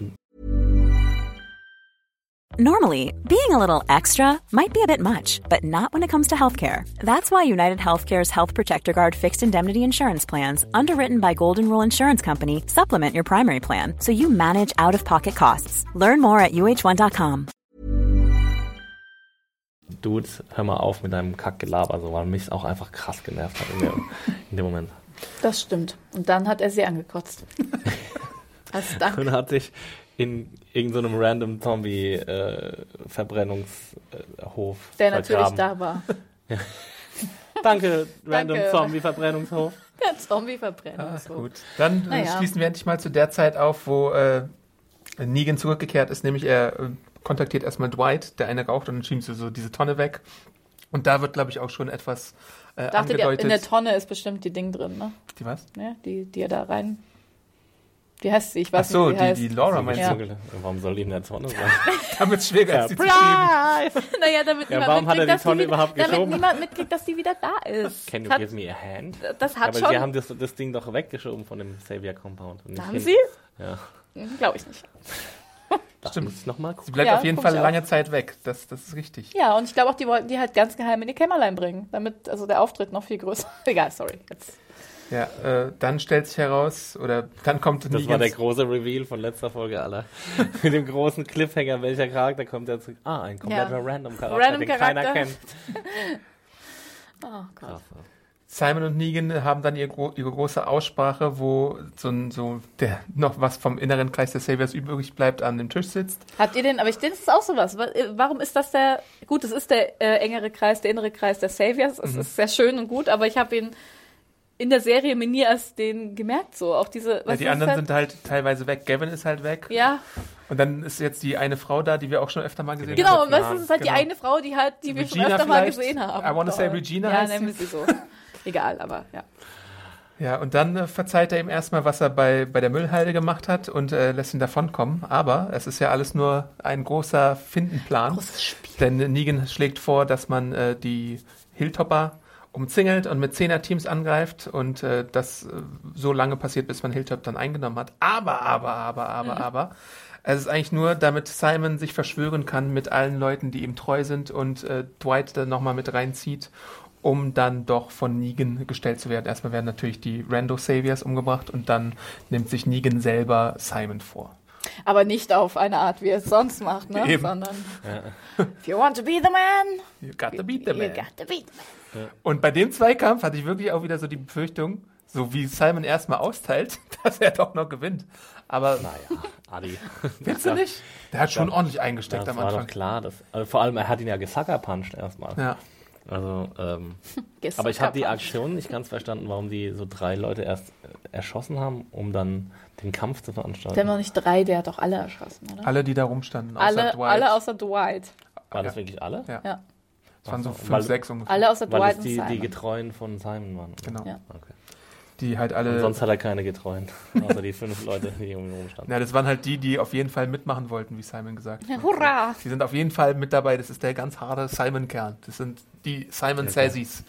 Normally, being a little extra might be a bit much, but not when it comes to healthcare. That's why United Healthcare's Health Protector Guard fixed indemnity insurance plans, underwritten by Golden Rule Insurance Company, supplement your primary plan so you manage out of pocket costs. Learn more at uh1.com. Dudes, hör mal auf mit deinem Kackgelaber, so, weil mich auch einfach krass genervt hat in, der, in dem Moment. das stimmt. Und dann hat er sie angekotzt. Als Dank. Und hat sich in irgendeinem random Zombie-Verbrennungshof Der natürlich da war. Danke, Random. Zombie-Verbrennungshof. Der Zombie-Verbrennung. Ah, so. gut. Dann äh, Naja. schließen wir endlich mal zu der Zeit auf, wo äh, Negan zurückgekehrt ist, nämlich er äh, kontaktiert erstmal Dwight, der eine raucht und dann schiebt so, so diese Tonne weg. Und da wird, glaube ich, auch schon etwas äh, Dachte, die, angedeutet. in der Tonne ist bestimmt die Ding drin, ne? die was? Ja, die, die er da rein. Wie heißt sie? Ich weiß Ach so, nicht, wie die, heißt. die Laura meinst Ja. du? Warum soll die in der Tonne sein? Damit es schwerer ist, die zu schieben. Naja, damit Ja, niemand warum hat er mitkriegt, die dass Tonne wieder, überhaupt Damit geschoben? niemand mitkriegt, dass die wieder da ist. Can you Hat- give me a hand? das hat aber schon. wir haben das, das Ding doch weggeschoben von dem Savior Compound. haben hin- sie? Ja. Glaube ich nicht. Das Stimmt. muss ich nochmal Sie gucken. bleibt Ja, auf jeden Fall ich auch. lange Zeit weg. Das, das ist richtig. Ja, und ich glaube auch, die wollten die halt ganz geheim in die Kämmerlein bringen, damit also der Auftritt noch viel größer. Egal, sorry. Jetzt. Ja, äh, dann stellt sich heraus, oder dann kommt Das war der große Reveal von letzter Folge aller. Mit dem großen Cliffhanger, welcher Charakter kommt da zurück? Ah, ein kompletter Ja. random Charakter, Random den keiner Charakter. kennt. Oh Gott. Krass. Simon und Negan haben dann ihre, ihre große Aussprache, wo so, ein, so der noch was vom inneren Kreis der Saviors übrig bleibt, an dem Tisch sitzt. Habt ihr den, aber ich denke, das ist auch sowas. Wa- äh, Warum ist das der, gut, es ist der äh, engere Kreis, der innere Kreis der Saviors. Es ist sehr schön und gut, aber ich habe ihn in der Serie mir nie den gemerkt, so. Auch diese, Ja, die anderen das? sind halt teilweise weg. Gavin ist halt weg. Ja, Und dann ist jetzt die eine Frau da, die wir auch schon öfter mal gesehen genau. haben. Du, es ist halt Genau. die eine Frau, die halt, die wir schon Regina öfter mal gesehen haben. I wanna say Toll. Regina Ja, heißt nennen wir sie. sie so. Egal, aber ja. Ja, und dann äh, verzeiht er ihm erstmal, was er bei, bei der Müllhalde gemacht hat und äh, lässt ihn davonkommen. Aber es ist ja alles nur ein großer Findenplan. Großes Spiel. Denn Negan schlägt vor, dass man äh, die Hilltopper umzingelt und mit Zehner-Teams angreift und äh, das äh, so lange passiert, bis man Hilltop dann eingenommen hat. Aber, aber, aber, aber, aber. Es ist eigentlich nur, damit Simon sich verschwören kann mit allen Leuten, die ihm treu sind und äh, Dwight dann nochmal mit reinzieht, um dann doch von Negan gestellt zu werden. Erstmal werden natürlich die Rando Saviors umgebracht und dann nimmt sich Negan selber Simon vor. Aber nicht auf eine Art, wie er es sonst macht, ne? Eben. Sondern, if you want to be the man, You got to beat the you man. got to be the man. Und bei dem Zweikampf hatte ich wirklich auch wieder so die Befürchtung, so wie Simon erstmal austeilt, dass er doch noch gewinnt. Aber Naja, Adi. willst du nicht? Der hat schon ordentlich eingesteckt Das am war doch Anfang. klar. Dass, also vor allem, er hat ihn ja gesuckerpunched erstmal. Ja. Also, ähm, aber ich habe die. Aktion nicht ganz verstanden, warum die so drei Leute erst äh, erschossen haben, um dann den Kampf zu Der veranstalten. hat noch nicht drei, der hat doch alle erschossen, oder? Alle, die da rumstanden, außer alle, Dwight. alle außer Dwight. War das Ja. wirklich alle? Ja. Ja. Es waren so fünf, weil- sechs ungefähr. Alle außer Weil Dwight es und die, die Simon. Getreuen von Simon waren. Genau. Ja. Okay. Die halt Und alle. sonst hat er keine Getreuen, außer die fünf Leute, die um ihn rumstanden. Na, das waren halt die, die auf jeden Fall mitmachen wollten, wie Simon gesagt hat. Hurra! Die sind auf jeden Fall mit dabei. Das ist der ganz harte Simon-Kern. Das sind die Simon Okay. Sassies.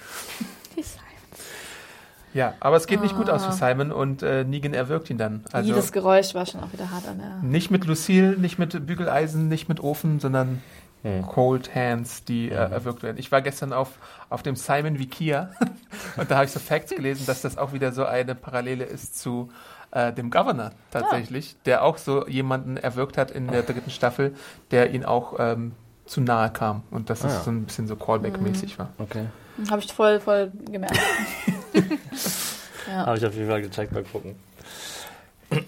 Ja, aber es geht nicht gut aus für Simon und äh, Negan erwürgt ihn dann. Also Jedes Geräusch war schon auch wieder hart an der. nicht mit Lucille, nicht mit Bügeleisen, nicht mit Ofen, sondern Hm. Cold Hands, die äh, erwürgt werden. Ich war gestern auf, auf dem Simon Wikia und da habe ich so Facts gelesen, dass das auch wieder so eine Parallele ist zu äh, dem Governor tatsächlich, der auch so jemanden erwürgt hat in der dritten Staffel, der ihn auch ähm, zu nahe kam und dass es Ah, ja. so ein bisschen so Callback-mäßig war. Okay. Habe ich voll, voll gemerkt. Habe ich auf jeden Fall gecheckt mal gucken.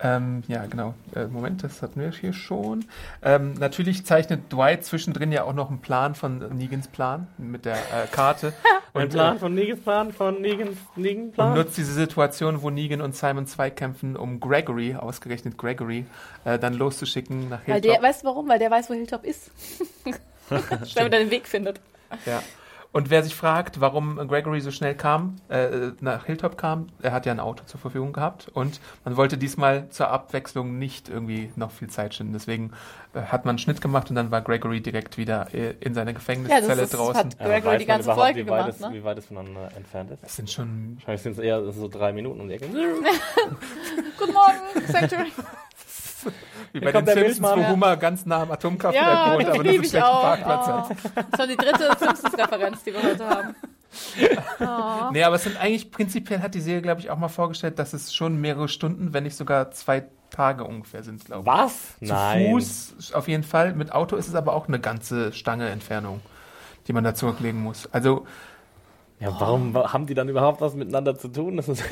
Ähm, ja, genau. Äh, Moment, das hatten wir hier schon. Ähm, natürlich zeichnet Dwight zwischendrin ja auch noch einen Plan von Negans Plan mit der äh, Karte. Ein Und, Plan äh, von Negans Plan, von Negans, Negan und Plan. nutzt diese Situation, wo Negan und Simon zwei kämpfen, um Gregory, ausgerechnet Gregory, äh, dann loszuschicken nach Weil Hilltop. der, weißt du warum? Weil der weiß, wo Hilltop ist. Schnell wieder den Weg findet. Ja. Und wer sich fragt, warum Gregory so schnell kam, äh, nach Hilltop kam, er hat ja ein Auto zur Verfügung gehabt und man wollte diesmal zur Abwechslung nicht irgendwie noch viel Zeit schinden. Deswegen äh, hat man einen Schnitt gemacht und dann war Gregory direkt wieder äh, in seiner Ja, Gefängniszelle das ist, draußen. hat Gregory weiß die ganze Folge wie weit, gemacht, es, ne? wie weit es voneinander entfernt ist? Das sind schon Wahrscheinlich sind es eher so drei Minuten und irgendwie. Guten Morgen, Sanctuary. wie bei den Simpsons, wo Milchmann. Homer ganz nah am Atomkraftwerk Ja, wohnt, aber nur so einen schlechten auch. Parkplatz Oh. hat. Das ist schon die dritte Simpsons-Referenz, die wir heute haben. Oh. Nee, aber es sind eigentlich prinzipiell hat die Serie, glaube ich, auch mal vorgestellt, dass es schon mehrere Stunden, wenn nicht sogar zwei Tage ungefähr sind, glaube ich. Was? Zu Fuß auf jeden Fall. Mit Auto ist es aber auch eine ganze Stange Entfernung, die man da zurücklegen muss. Also Ja, warum wa- haben die dann überhaupt was miteinander zu tun? Das ist,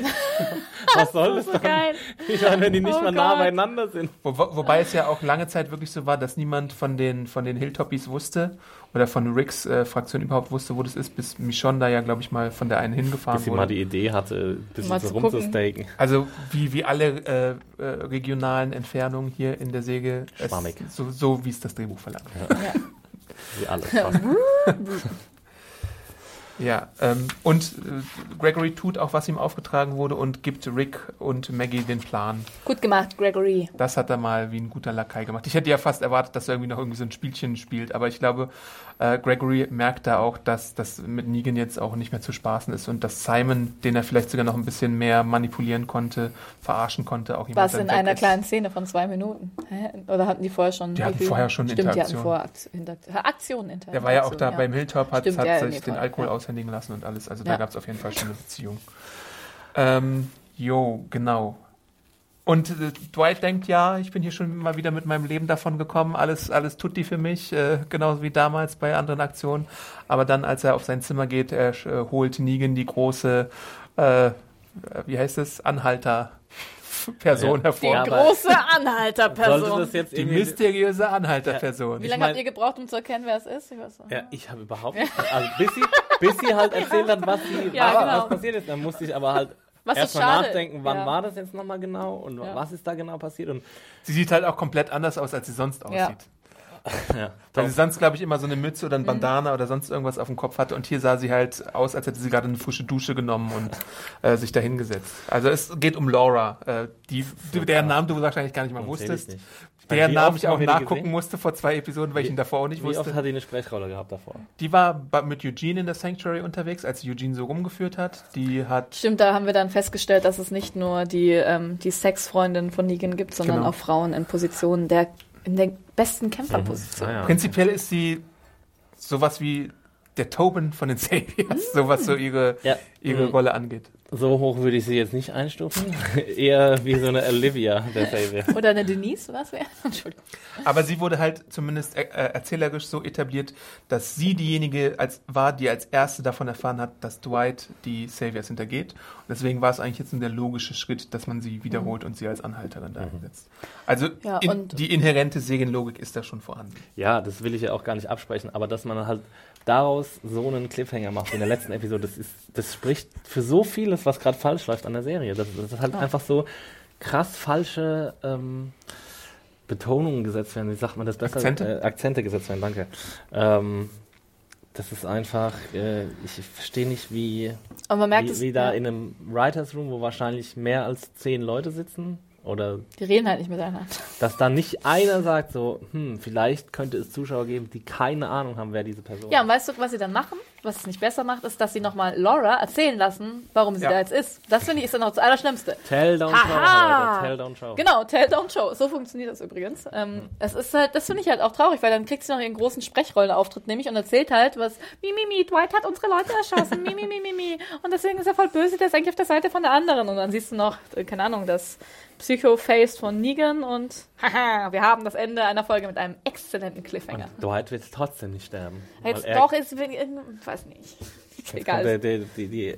was soll das so dann? geil. Ich meine, wenn die nicht Oh mal nah Gott. beieinander sind. Wo, wo- wobei es ja auch lange Zeit wirklich so war, dass niemand von den, von den Hilltoppies wusste oder von Ricks äh, Fraktion überhaupt wusste, wo das ist, bis Michonne da ja, glaube ich, mal von der einen hingefahren Bis sie mal wurde. die Idee hatte, ein bisschen so rumzustaken. Also wie, wie alle äh, äh, regionalen Entfernungen hier in der Säge, es, so, so wie es das Drehbuch verlangt. Wie alles. Ja, ähm, und äh, Gregory tut auch, was ihm aufgetragen wurde und gibt Rick und Maggie den Plan. Gut gemacht, Gregory. Das hat er mal wie ein guter Lakai gemacht. Ich hätte ja fast erwartet, dass er irgendwie noch irgendwie so ein Spielchen spielt, aber ich glaube, äh, Gregory merkt da auch, dass das mit Negan jetzt auch nicht mehr zu spaßen ist und dass Simon, den er vielleicht sogar noch ein bisschen mehr manipulieren konnte, verarschen konnte, auch jemand Was in einer ist. kleinen Szene von zwei Minuten. Hä? Oder hatten die vorher schon? Die hatten vorher schon Stimmt, die hatten Interaktion. vorher Aktionen, Interaktion. Der war ja auch da beim Hilltop, hat, Stimmt, hat ja, sich den Alkohol ja. aushändigen lassen und alles. Also da Ja. gab es auf jeden Fall schon eine Beziehung. Ähm, jo, genau. Und äh, Dwight denkt, ja, ich bin hier schon mal wieder mit meinem Leben davon gekommen, alles, alles tut die für mich, äh, genauso wie damals bei anderen Aktionen. Aber dann, als er auf sein Zimmer geht, er äh, holt Negan die große, äh, wie heißt es, Anhalter-Person Ja. Die hervor. Ja, aber- große Anhalterperson. Die mysteriöse Anhalterperson. Wie lange mein- habt ihr gebraucht, um zu erkennen, wer es ist? Ich weiß nicht. Ja, ich habe überhaupt nicht. Also bis sie, bis sie halt erzählt hat, was, sie, Ja, was, genau. was passiert ist, dann musste ich aber halt Was ist erstmal schade. nachdenken, wann Ja. war das jetzt nochmal genau und Ja. was ist da genau passiert. Und Sie sieht halt auch komplett anders aus, als sie sonst aussieht. Ja. Weil sie sonst, glaube ich, immer so eine Mütze oder ein Mhm. Bandana oder sonst irgendwas auf dem Kopf hatte. Und hier sah sie halt aus, als hätte sie gerade eine frische Dusche genommen und äh, sich da hingesetzt. Also es geht um Laura, äh, die, deren Namen du wahrscheinlich gar nicht mal wusstest. nicht. Deren Wie Namen oft ich auch nachgucken gesehen? musste vor zwei Episoden, weil ich Wie- ihn davor auch nicht Wie oft wusste. hat die eine Sprechrolle gehabt davor? Die war mit Eugene in der Sanctuary unterwegs, als sie Eugene so rumgeführt hat. Die hat Stimmt, da haben wir dann festgestellt, dass es nicht nur die, ähm, die Sexfreundin von Negan gibt, sondern Genau. auch Frauen in Positionen der in der besten Kämpferposition. Ah, ja. prinzipiell ist sie sowas wie der Tobin von den Saviors, so was so ihre, Ja. ihre Mhm. Rolle angeht. So hoch würde ich sie jetzt nicht einstufen. Eher wie so eine Olivia, der Savior. Oder eine Denise, was wäre? Entschuldigung. Aber sie wurde halt zumindest äh, erzählerisch so etabliert, dass sie diejenige als, war, die als erste davon erfahren hat, dass Dwight die Saviors hintergeht. Und deswegen war es eigentlich jetzt der logische Schritt, dass man sie wiederholt und sie als Anhalterin da einsetzt. Also Ja, in, die inhärente Serienlogik ist da schon vorhanden. Ja, das will ich ja auch gar nicht absprechen, aber dass man halt daraus so einen Cliffhanger macht wie in der letzten Episode, das, ist, das spricht für so vieles, was gerade falsch läuft an der Serie. Das, das ist halt einfach so krass falsche ähm, Betonungen gesetzt werden. Wie sagt man das besser? Akzente? Äh, Akzente gesetzt werden, danke. Ähm, das ist einfach, äh, ich verstehe nicht, wie, wie, es. wie da ja, in einem Writers Room, wo wahrscheinlich mehr als zehn Leute sitzen, oder die reden halt nicht miteinander. dass da nicht einer sagt so, hm, vielleicht könnte es Zuschauer geben, die keine Ahnung haben, wer diese Person Ja, und ist. weißt du, was sie dann machen? Was es nicht besser macht, ist, dass sie nochmal Laura erzählen lassen, warum sie Ja. da jetzt ist. Das finde ich ist dann noch das Allerschlimmste. Tell, don't show, Haha! Leute, tell, don't show. Genau, tell, don't show. So funktioniert das übrigens. Ähm, Es ist halt, das finde ich halt auch traurig, weil dann kriegt sie noch ihren großen Sprechrollenauftritt nämlich und erzählt halt, was, mi, mi, mi, Dwight hat unsere Leute erschossen, mi, mi, mi, mi, mi. Und deswegen ist er voll böse, der ist eigentlich auf der Seite von der anderen. Und dann siehst du noch, äh, keine Ahnung, das Psycho-Face von Negan und, haha, wir haben das Ende einer Folge mit einem exzellenten Cliffhanger. Und Dwight wird trotzdem nicht sterben. Jetzt er- doch, ist, ich weiß nicht. Egal. Der, der, die die äh,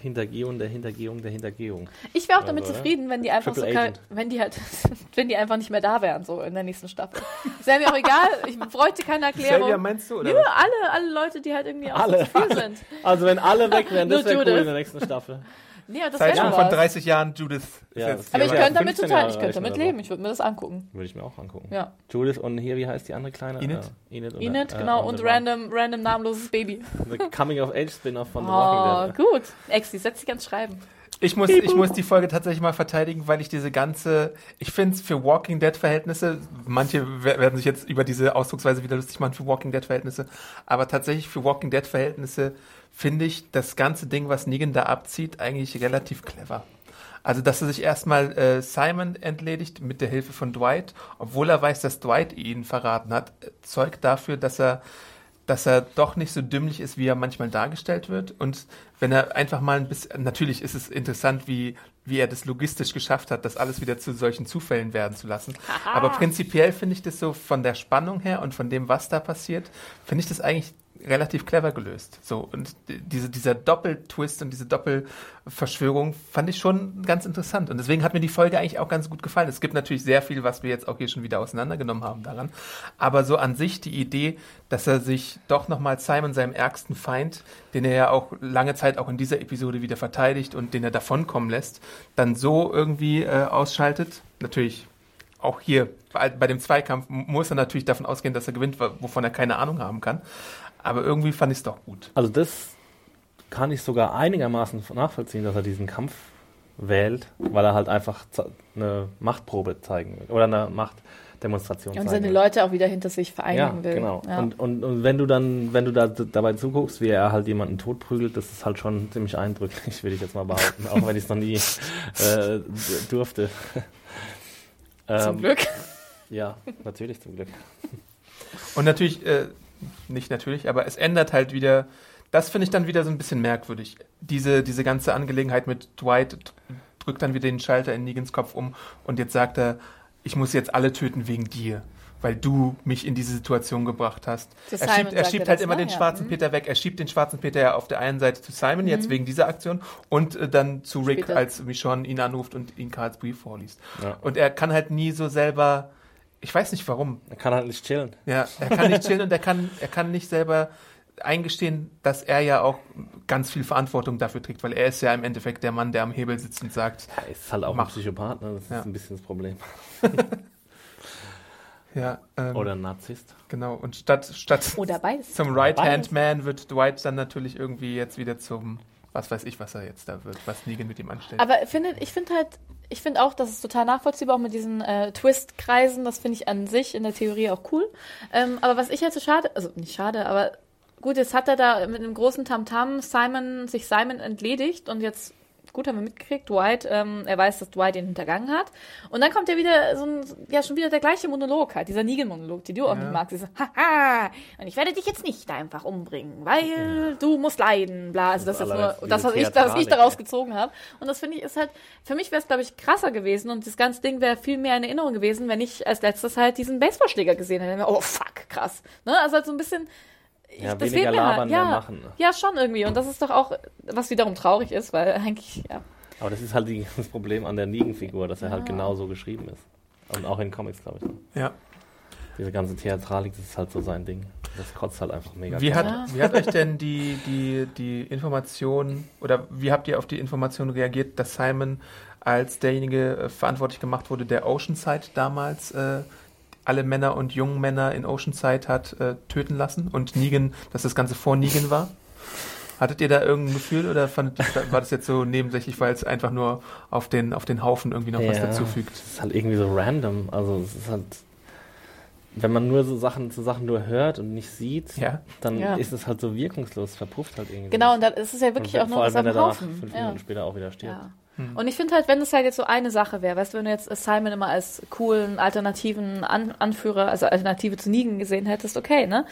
Hintergehung der Hintergehung der Hintergehung. Ich wäre auch damit Also, zufrieden, wenn die einfach Triple so, Agent. wenn die halt, wenn die einfach nicht mehr da wären, so in der nächsten Staffel. Es wäre mir auch egal, ich bräuchte keine Erklärung. Xavier meinst du? Oder? Ja, alle, alle Leute, die halt irgendwie auch Alle. so zu viel sind. Also wenn alle weg wären, das wäre cool in der nächsten Staffel. Nee, das Zeitsprung schon von was. 30 Jahren, Judith. ist Ja, jetzt Aber ich könnte damit 15 total, ich könnte damit leben, ich würde mir das angucken. Würde ich mir auch angucken. Ja. Judith und hier, wie heißt die andere kleine? Enid? Äh, Enid, oder, Enid, äh, genau, und random, random namenloses Baby. The Coming-of-Age-Spin-off von The Oh, Walking Dead. gut. Exi, setz dich ans Schreiben. Ich muss, ich muss die Folge tatsächlich mal verteidigen, weil ich diese ganze, ich finde es für Walking Dead Verhältnisse, manche wer- werden sich jetzt über diese Ausdrucksweise wieder lustig machen für Walking Dead Verhältnisse, aber tatsächlich für Walking Dead Verhältnisse finde ich das ganze Ding, was Negan da abzieht, eigentlich relativ clever. Also, dass er sich erstmal äh, Simon entledigt mit der Hilfe von Dwight, obwohl er weiß, dass Dwight ihn verraten hat, äh, zeugt dafür, dass er dass er doch nicht so dümmlich ist, wie er manchmal dargestellt wird. Und wenn er einfach mal ein bisschen, natürlich ist es interessant, wie, wie er das logistisch geschafft hat, das alles wieder zu solchen Zufällen werden zu lassen. Aber prinzipiell finde ich das so von der Spannung her und von dem, was da passiert, finde ich das eigentlich relativ clever gelöst. So, und diese, dieser Doppeltwist und diese Doppelverschwörung fand ich schon ganz interessant. Und deswegen hat mir die Folge eigentlich auch ganz gut gefallen. Es gibt natürlich sehr viel, was wir jetzt auch hier schon wieder auseinandergenommen haben daran. Aber so an sich die Idee, dass er sich doch nochmal Simon, seinem ärgsten Feind, den er ja auch lange Zeit auch in dieser Episode wieder verteidigt und den er davonkommen lässt, dann so irgendwie äh, ausschaltet. Natürlich auch hier bei, bei dem Zweikampf muss er natürlich davon ausgehen, dass er gewinnt, wovon er keine Ahnung haben kann. Aber irgendwie fand ich es doch gut. Also das kann ich sogar einigermaßen nachvollziehen, dass er diesen Kampf wählt, weil er halt einfach eine Machtprobe zeigen will oder eine Machtdemonstration und seine will. Leute auch wieder hinter sich vereinigen ja, will. Genau. Ja. Und, und, und wenn du dann, wenn du da dabei zuguckst, wie er halt jemanden totprügelt, das ist halt schon ziemlich eindrücklich, will ich jetzt mal behaupten, auch wenn ich es noch nie äh, durfte. Zum ähm, Glück. Ja, natürlich zum Glück. Und natürlich äh, nicht natürlich, aber es ändert halt wieder, das finde ich dann wieder so ein bisschen merkwürdig. Diese, diese ganze Angelegenheit mit Dwight drückt dann wieder den Schalter in Negans Kopf um und jetzt sagt er, ich muss jetzt alle töten wegen dir, weil du mich in diese Situation gebracht hast. er schiebt, er schiebt halt immer ne? den schwarzen ja. Peter weg. Er schiebt den schwarzen Peter ja auf der einen Seite zu Simon, mhm. jetzt wegen dieser Aktion, und äh, dann zu Rick, Später. als Michonne ihn anruft und ihn Karls Brief vorliest. Ja. Und er kann halt nie so selber ich weiß nicht warum. Er kann halt nicht chillen. Ja, er kann nicht chillen und er kann, er kann nicht selber eingestehen, dass er ja auch ganz viel Verantwortung dafür trägt, weil er ist ja im Endeffekt der Mann, der am Hebel sitzt und sagt. Er ist halt auch mach. ein Psychopath, ne? das ja. ist ein bisschen das Problem. ja, ähm, Oder ein Narzisst. Genau, und statt, statt Oder beides. zum Right-Hand-Man wird Dwight dann natürlich irgendwie jetzt wieder zum, was weiß ich, was er jetzt da wird, was Negan mit ihm anstellt. Aber findet, ich finde halt, ich finde auch, das ist total nachvollziehbar, auch mit diesen äh, Twist-Kreisen. Das finde ich an sich in der Theorie auch cool. Ähm, aber was ich halt so schade, also nicht schade, aber gut, jetzt hat er da mit einem großen Tamtam -Tam Simon, sich Simon entledigt und jetzt gut, haben wir mitgekriegt. Dwight, ähm, er weiß, dass Dwight ihn hintergangen hat. Und dann kommt ja wieder so ein, ja, schon wieder der gleiche Monolog halt, dieser Negan-Monolog, den du auch ja. nicht magst. Haha, und ich werde dich jetzt nicht einfach umbringen, weil ja. du musst leiden, bla. Also das, das ist jetzt nur das, was ich, was ich daraus gezogen habe. Und das finde ich ist halt, für mich wäre es, glaube ich, krasser gewesen und das ganze Ding wäre viel mehr in Erinnerung gewesen, wenn ich als letztes halt diesen Baseballschläger gesehen hätte. Oh, fuck, krass. Ne? Also halt so ein bisschen, ja, das weniger labern, halt. ja, machen. Ja, schon irgendwie. Und das ist doch auch, was wiederum traurig ist, weil eigentlich, ja. Aber das ist halt die, das Problem an der Negan-Figur, dass er halt ja. halt genau so geschrieben ist. Und auch in Comics, glaube ich. Ja. Diese ganze Theatralik, das ist halt so sein Ding. Das kotzt halt einfach mega. Wie hat, wie hat euch denn die, die, die Information oder wie habt ihr auf die Information reagiert, dass Simon als derjenige äh, verantwortlich gemacht wurde, der Oceanside damals äh, alle Männer und jungen Männer in Oceanside hat äh, töten lassen und Negan, dass das Ganze vor Negan war? Hattet ihr da irgendein Gefühl oder fandet, war das jetzt so nebensächlich, weil es einfach nur auf den, auf den Haufen irgendwie noch ja, was dazufügt? Es ist halt irgendwie so random. Also es ist halt, wenn man nur so Sachen zu Sachen nur hört und nicht sieht, ja. dann ja. ist es halt so wirkungslos, verpufft halt irgendwie. Genau, und dann ist es ja wirklich auch noch was am Haufen. Fünf Minuten später auch wieder stirbt. Und ich finde halt, wenn es halt jetzt so eine Sache wäre, weißt du, wenn du jetzt Simon immer als coolen, alternativen An Anführer, also Alternative zu Negan gesehen hättest, okay, ne?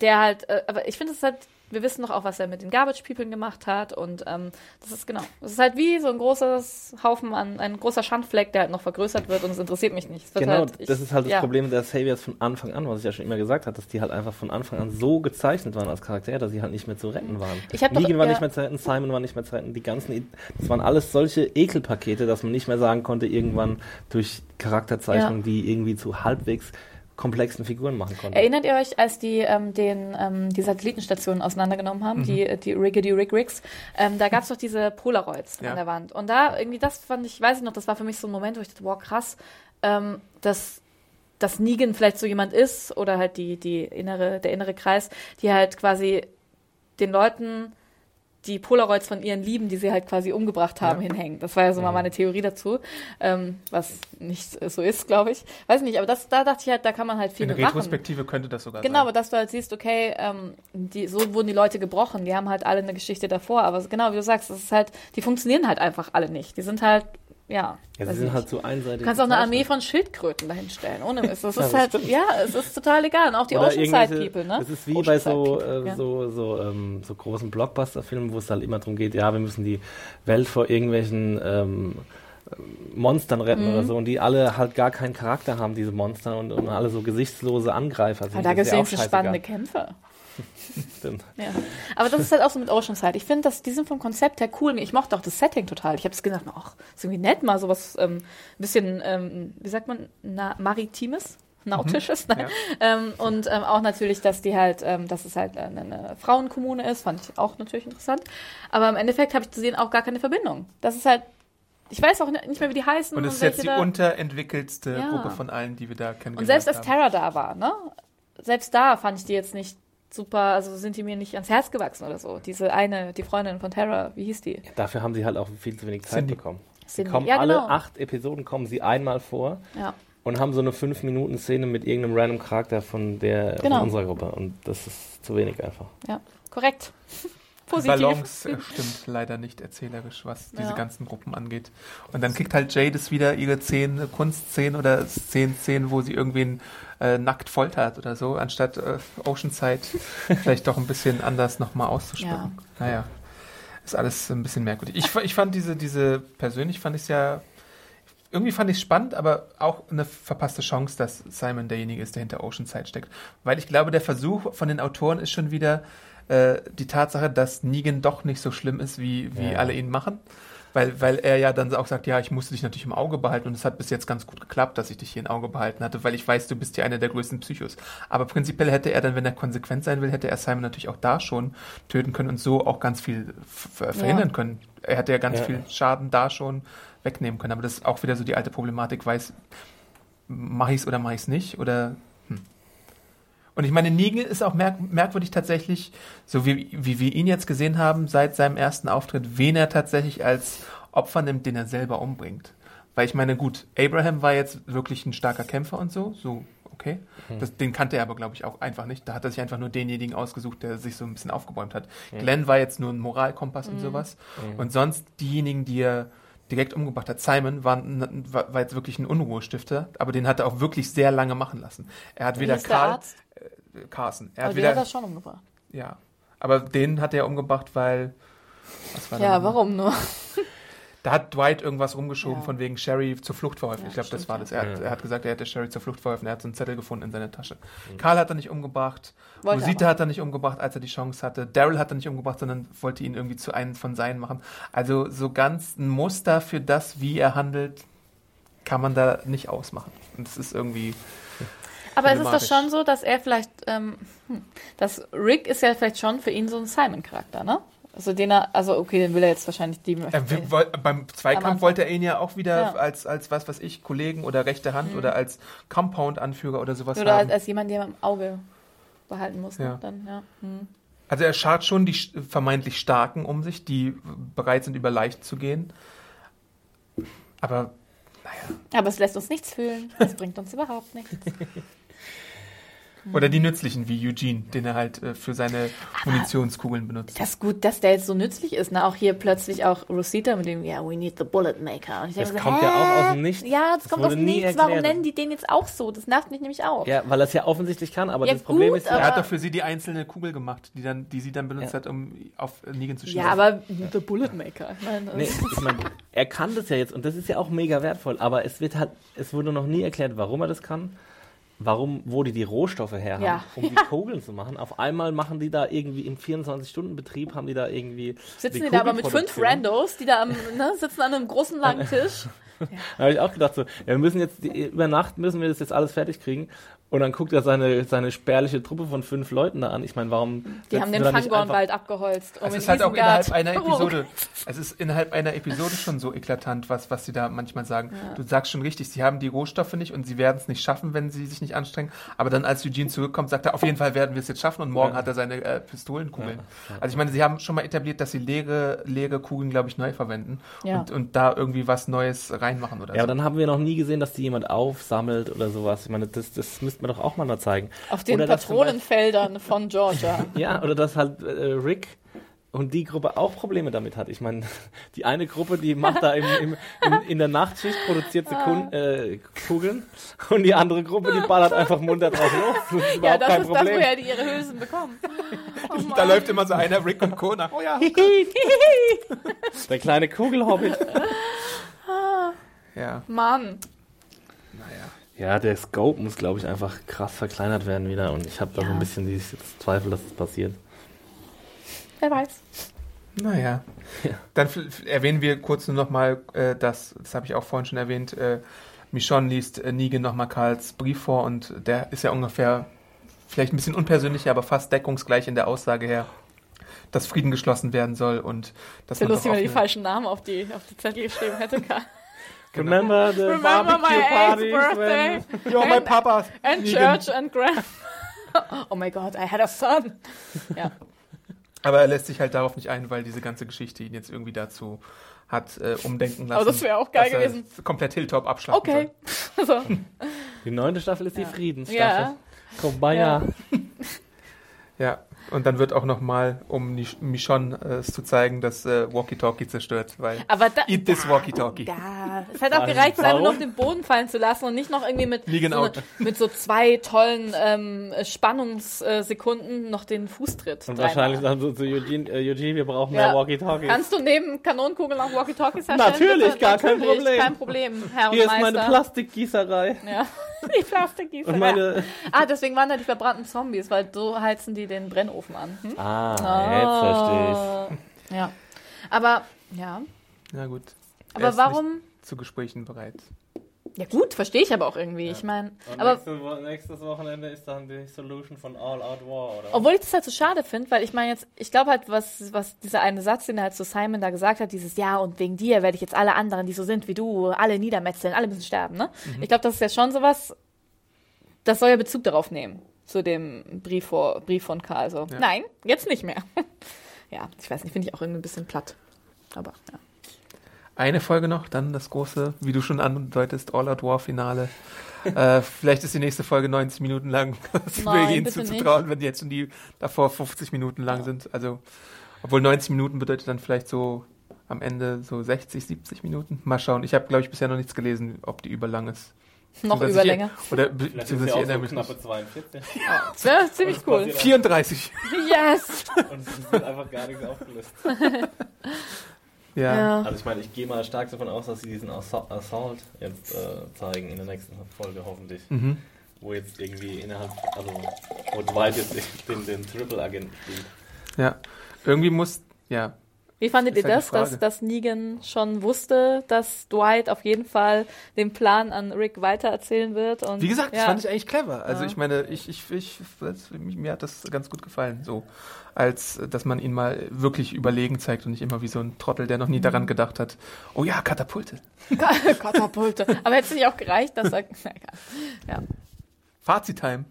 Der halt, äh, aber ich finde es halt wir wissen doch auch, was er mit den Garbage People gemacht hat. Und ähm, das ist genau. Das ist halt wie so ein großes Haufen an, ein großer Schandfleck, der halt noch vergrößert wird und es interessiert mich nicht. Genau, halt, ich, das ist halt das ja. Problem der Saviors von Anfang an, was ich ja schon immer gesagt habe, dass die halt einfach von Anfang an so gezeichnet waren als Charakter, dass sie halt nicht mehr zu retten waren. Ich Negan doch, war ja. nicht mehr zu retten, Simon war nicht mehr zu retten, die ganzen, das waren alles solche Ekelpakete, dass man nicht mehr sagen konnte, irgendwann durch Charakterzeichnung, ja. die irgendwie zu halbwegs komplexen Figuren machen konnte. Erinnert ihr euch, als die ähm, den, ähm, die Satellitenstationen auseinandergenommen haben, mhm. die, die Riggedy Rig Rigs, ähm, da gab es doch diese Polaroids ja. an der Wand. Und da irgendwie, das fand ich, weiß ich noch, das war für mich so ein Moment, wo ich dachte, wow, krass, ähm, dass dass Negan vielleicht so jemand ist oder halt die, die innere, der innere Kreis, die halt quasi den Leuten die Polaroids von ihren Lieben, die sie halt quasi umgebracht haben, ja. hinhängen. Das war ja so mal meine Theorie dazu, ähm, was nicht so ist, glaube ich. Weiß nicht, aber das, da dachte ich halt, da kann man halt viel In der Retrospektive machen. könnte das sogar genau, sein. Genau, aber dass du halt siehst, okay, ähm, die, so wurden die Leute gebrochen, die haben halt alle eine Geschichte davor, aber genau wie du sagst, das ist halt, die funktionieren halt einfach alle nicht. Die sind halt ja. Ja, sie sind halt so einseitig. Du kannst auch eine Armee von Schildkröten dahinstellen, ohne Mist. Das ist ja, halt, stimmt. ja, es ist total egal. Und auch die Oceanside People, ne? Es ist wie bei so, äh, ja. so, so, ähm, so großen Blockbuster-Filmen, wo es halt immer darum geht, ja, wir müssen die Welt vor irgendwelchen ähm, Monstern retten mhm. oder so und die alle halt gar keinen Charakter haben, diese Monster und, und alle so gesichtslose Angreifer sind. Aber da gibt es ja spannende Kämpfe. Stimmt. Ja. Aber das ist halt auch so mit Oceanside. Ich finde, dass die sind vom Konzept her cool. Ich mochte auch das Setting total. Ich habe es gedacht, ach, ist irgendwie nett, mal sowas ähm, ein bisschen, ähm, wie sagt man, na, maritimes. Nautisches, Mhm. ne? ähm, und ähm, auch natürlich, dass die halt, ähm, dass es halt eine, eine Frauenkommune ist, fand ich auch natürlich interessant. Aber im Endeffekt habe ich zu sehen auch gar keine Verbindung. Das ist halt, ich weiß auch nicht mehr, wie die heißen. Und es ist jetzt die unterentwickelste Ja. Gruppe von allen, die wir da Und kennengelernt selbst als haben. Terra da war, ne? Selbst da fand ich die jetzt nicht super, also sind die mir nicht ans Herz gewachsen oder so. Diese eine, die Freundin von Terra, wie hieß die? Dafür haben sie halt auch viel zu wenig Zeit Cindy. bekommen. Sie Cindy. kommen Ja, alle genau. acht Episoden kommen sie einmal vor Ja. und haben so eine 5-Minuten-Szene mit irgendeinem random Charakter von der Genau. von unserer Gruppe. Und das ist zu wenig einfach. Ja, korrekt. Positiv. Balance äh, stimmt leider nicht erzählerisch, was diese Ja. ganzen Gruppen angeht. Und dann kriegt halt Jadis wieder ihre zehn äh, Kunstszenen oder zehn Szenen, wo sie irgendwen äh, nackt foltert oder so, anstatt äh, Oceanside vielleicht doch ein bisschen anders nochmal auszuschmücken. Naja, ist alles ein bisschen merkwürdig. Ich, ich fand diese, diese, persönlich fand ich es ja, irgendwie fand ich es spannend, aber auch eine verpasste Chance, dass Simon derjenige ist, der hinter Oceanside steckt. Weil ich glaube, der Versuch von den Autoren ist schon wieder äh, die Tatsache, dass Negan doch nicht so schlimm ist, wie, wie Ja. alle ihn machen. Weil, weil er ja dann auch sagt, ja, ich musste dich natürlich im Auge behalten und es hat bis jetzt ganz gut geklappt, dass ich dich hier im Auge behalten hatte, weil ich weiß, du bist ja einer der größten Psychos. Aber prinzipiell hätte er dann, wenn er konsequent sein will, hätte er Simon natürlich auch da schon töten können und so auch ganz viel f- verhindern können. Er hätte ja ganz Ja. viel Schaden da schon wegnehmen können. Aber das ist auch wieder so die alte Problematik, weiß, mache ich es oder mache ich es nicht? Oder. Und ich meine, Negan ist auch merk merkwürdig tatsächlich, so wie, wie wir ihn jetzt gesehen haben, seit seinem ersten Auftritt, wen er tatsächlich als Opfer nimmt, den er selber umbringt. Weil ich meine, gut, Abraham war jetzt wirklich ein starker Kämpfer und so, so, okay. Das, den kannte er aber, glaube ich, auch einfach nicht. Da hat er sich einfach nur denjenigen ausgesucht, der sich so ein bisschen aufgebäumt hat. Glenn war jetzt nur ein Moralkompass und sowas. Und sonst diejenigen, die er direkt umgebracht hat, Simon, war, war, war jetzt wirklich ein Unruhestifter, aber den hat er auch wirklich sehr lange machen lassen. Er hat Wie weder Karl, Arzt? Carson, er Aber hat den hat er schon umgebracht. ja, aber den hat er umgebracht, weil, was war Ja, warum nur? Da hat Dwight irgendwas rumgeschoben Ja. von wegen Sherry zur Flucht verholfen. Ja, ich glaube, das war das. Er hat, Ja. er hat gesagt, er hätte Sherry zur Flucht verholfen. Er hat so einen Zettel gefunden in seiner Tasche. Karl hat er nicht umgebracht. Wollte Rosita aber. hat er nicht umgebracht, als er die Chance hatte. Daryl hat er nicht umgebracht, sondern wollte ihn irgendwie zu einem von seinen machen. Also so ganz ein Muster für das, wie er handelt, kann man da nicht ausmachen. Und es ist irgendwie Aber es ist doch schon so, dass er vielleicht, ähm, hm, dass Rick ist ja vielleicht schon für ihn so ein Simon-Charakter, ne? Also den er, also okay, den will er jetzt wahrscheinlich die. Will, woll- beim Am Zweikampf wollte er ihn ja auch wieder Ja. Mhm. als, als was weiß ich, Kollegen oder rechte Hand oder als Compound-Anführer oder sowas oder haben. als, als jemand, den man im Auge behalten muss. ne? Ja. Dann, ja. Hm. Also er schart schon die vermeintlich Starken um sich, die bereit sind, über leicht zu gehen. Aber Aber es lässt uns nichts fühlen. Es bringt uns überhaupt nichts. oder die nützlichen wie Eugene, den er halt äh, für seine Munitionskugeln benutzt. Das ist gut, dass der jetzt so nützlich ist. Ne? Auch hier plötzlich auch Rosita mit dem, ja, we need the bullet maker. Und ich Das denke kommt so, ja auch hä? aus dem Nichts. Ja, das, Das kommt aus wurde dem nie Nichts. Warum erklärt. nennen die den jetzt auch so? Das nervt mich nämlich auch. Ja, weil er es ja offensichtlich kann, aber Ja, das Problem gut, ist Er ja, hat aber- doch für sie die einzelne Kugel gemacht, die, dann, die sie dann benutzt Ja. hat, um auf Negan zu schießen. Ja, aber the bullet maker. Ich meine, Nee, ich mein, er kann das ja jetzt und das ist ja auch mega wertvoll, aber es wird halt, es wurde noch nie erklärt, warum er das kann, warum, wo die die Rohstoffe her haben, Ja. um die Kugeln zu machen. Auf einmal machen die da irgendwie im 24-Stunden-Betrieb, haben die da irgendwie. sitzen die da aber mit fünf. Randos, die da am, ne, sitzen an einem großen langen Tisch. Da habe ich auch gedacht, so, ja, wir müssen jetzt, die, über Nacht müssen wir das jetzt alles fertig kriegen. Und dann guckt er seine, seine spärliche Truppe von fünf Leuten da an. Ich meine, warum. Die haben den Fangornwald abgeholzt. Um es in ist halt auch innerhalb einer Oh. Episode, es ist innerhalb einer Episode schon so eklatant, was, was sie da manchmal sagen. Du sagst schon richtig, sie haben die Rohstoffe nicht und sie werden es nicht schaffen, wenn sie sich nicht anstrengen. Aber dann, als Eugene zurückkommt, sagt er, auf jeden Fall werden wir es jetzt schaffen und morgen Ja. hat er seine äh, Pistolenkugeln. Also ich meine, sie haben schon mal etabliert, dass sie leere, leere Kugeln, glaube ich, neu verwenden Ja. und, und da irgendwie was Neues reinmachen oder Ja, aber so. dann haben wir noch nie gesehen, dass die jemand aufsammelt oder sowas. Ich meine, das, das müsste man doch auch mal da zeigen. Auf den Oder Patronenfeldern von Georgia. Ja, oder dass halt äh, Rick und die Gruppe auch Probleme damit hat. Ich meine, die eine Gruppe, die macht da im, im, im, in der Nachtschicht, produziert sie Kun äh, Kugeln und die andere Gruppe, die ballert einfach munter drauf los. Das ist ja, das kein ist das, Problem. woher die ihre Hülsen bekommen. Oh da läuft immer so einer, Rick und Co. nach. Oh ja. der kleine Kugelhobbit. Ja, Mann. naja. Ja, der Scope muss, glaube ich, einfach krass verkleinert werden wieder und ich habe da so Ja. ein bisschen die Zweifel, dass das passiert. Wer weiß. Naja. Ja. Dann erwähnen wir kurz nur nochmal, äh, das, das habe ich auch vorhin schon erwähnt, äh, Michonne liest äh, Negan nochmal Karls Brief vor und der ist ja ungefähr, vielleicht ein bisschen unpersönlicher, aber fast deckungsgleich in der Aussage her, dass Frieden geschlossen werden soll und dass Wäre man lustig, wenn er die falschen Namen auf die, auf die Zettel geschrieben hätte. Karl. Remember the Remember my barbecue eighth parties birthday when... Ja, mein Papa. and church and grand. Oh my God, I had a son. Ja. Aber er lässt sich halt darauf nicht ein, weil diese ganze Geschichte ihn jetzt irgendwie dazu hat äh, umdenken lassen. Aber das wäre auch geil gewesen. Komplett Hilltop abschlachten Okay. So. Die neunte Staffel ist Ja. die Friedensstaffel. Ja. Kumbaya. soll. Ja, und dann wird auch nochmal, um Michonne äh, es zu zeigen, das äh, Walkie-Talkie zerstört, weil Aber da, Eat this Walkie-Talkie. Ja, es hätte auch gereicht, es einfach nur auf den Boden fallen zu lassen und nicht noch irgendwie mit, Negan so, out. ne- mit so zwei tollen ähm, Spannungssekunden noch den Fußtritt. Und wahrscheinlich sagen so zu Eugene, äh, Eugene, wir brauchen Ja. mehr Walkie-Talkies. Kannst du neben Kanonenkugeln auch Walkie-Talkies herstellen? Natürlich, bitte? gar kein Problem. Kein Problem, Herr Hier und ist meine Meister. Plastikgießerei. Ja, die Plastikgießer. Und meine... Ah, deswegen waren da die verbrannten Zombies, weil so heizen die den Brennofen an. Hm? Ah, jetzt verstehe ich. Ja. Aber, ja. Ja gut. Er Aber ist warum? Nicht zu Gesprächen bereit. Ja gut, verstehe ich aber auch irgendwie. Ich meine, Und aber nächste Wo nächstes Wochenende ist dann die Solution von All Out War, oder? Obwohl ich das halt so schade finde, weil ich meine jetzt, ich glaube halt, was, was dieser eine Satz, den er halt zu Simon da gesagt hat, dieses Ja, und wegen dir werde ich jetzt alle anderen, die so sind wie du, alle niedermetzeln, alle müssen sterben, ne? Ich glaube, das ist ja schon sowas, das soll ja Bezug darauf nehmen, zu dem Brief, vor, Brief von Karl. So, Ja. nein, jetzt nicht mehr. ja, ich weiß nicht, finde ich auch irgendwie ein bisschen platt. Aber, ja. Eine Folge noch, dann das große, wie du schon andeutest, All-Out War-Finale. äh, vielleicht ist die nächste Folge 90 Minuten lang. Das mir ihnen zuzutrauen, wenn die jetzt schon die davor 50 Minuten lang sind. Also, obwohl 90 Minuten bedeutet dann vielleicht so am Ende so 60, 70 Minuten. Mal schauen. Ich habe, glaube ich, bisher noch nichts gelesen, ob die überlang ist. Noch Beziehungsweise Überlänge. Ich, oder Vielleicht ist ich auch erinnere so mich knappe nicht. 42. Das wäre ziemlich cool. passiert 34. Yes! Und es wird einfach gar nichts aufgelöst. Ja. Ja. Also ich meine, ich gehe mal stark davon aus, dass sie diesen Assa- Assault jetzt äh, zeigen in der nächsten Folge hoffentlich. Mhm. Wo jetzt irgendwie innerhalb, also wo Dwight jetzt den, den Triple-Agent spielt. ja. Irgendwie muss, ja. Wie fandet Ist ihr halt das, dass, dass Negan schon wusste, dass Dwight auf jeden Fall den Plan an Rick weitererzählen wird? Und, Wie gesagt, das ja. fand ich eigentlich clever. Also Ja. ich meine, ich, ich, ich, das, mir hat das ganz gut gefallen, so. Als, dass man ihn mal wirklich überlegen zeigt und nicht immer wie so ein Trottel, der noch nie Mhm. daran gedacht hat, oh ja, Katapulte. Katapulte. Aber hätte es nicht auch gereicht, dass er. Na. Ja. Fazit-Time.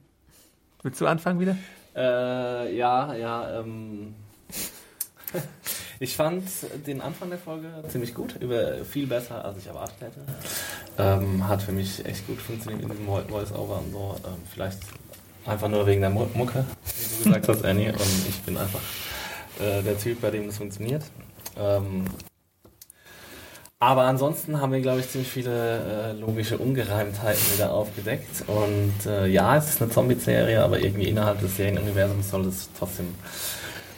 Willst du anfangen wieder? Äh, ja, ja, ähm. Ich fand den Anfang der Folge ziemlich gut, über viel besser, als ich erwartet hätte. Ähm, hat für mich echt gut funktioniert mit diesem Vo- Voice-Over und so. Ähm, vielleicht einfach nur wegen der Mu- Mucke, wie du gesagt hast, Annie. Und ich bin einfach äh, der Typ, bei dem das funktioniert. Ähm, aber ansonsten haben wir, glaube ich, ziemlich viele äh, logische Ungereimtheiten wieder aufgedeckt. Und äh, ja, es ist eine Zombie-Serie, aber irgendwie innerhalb des Serienuniversums soll es trotzdem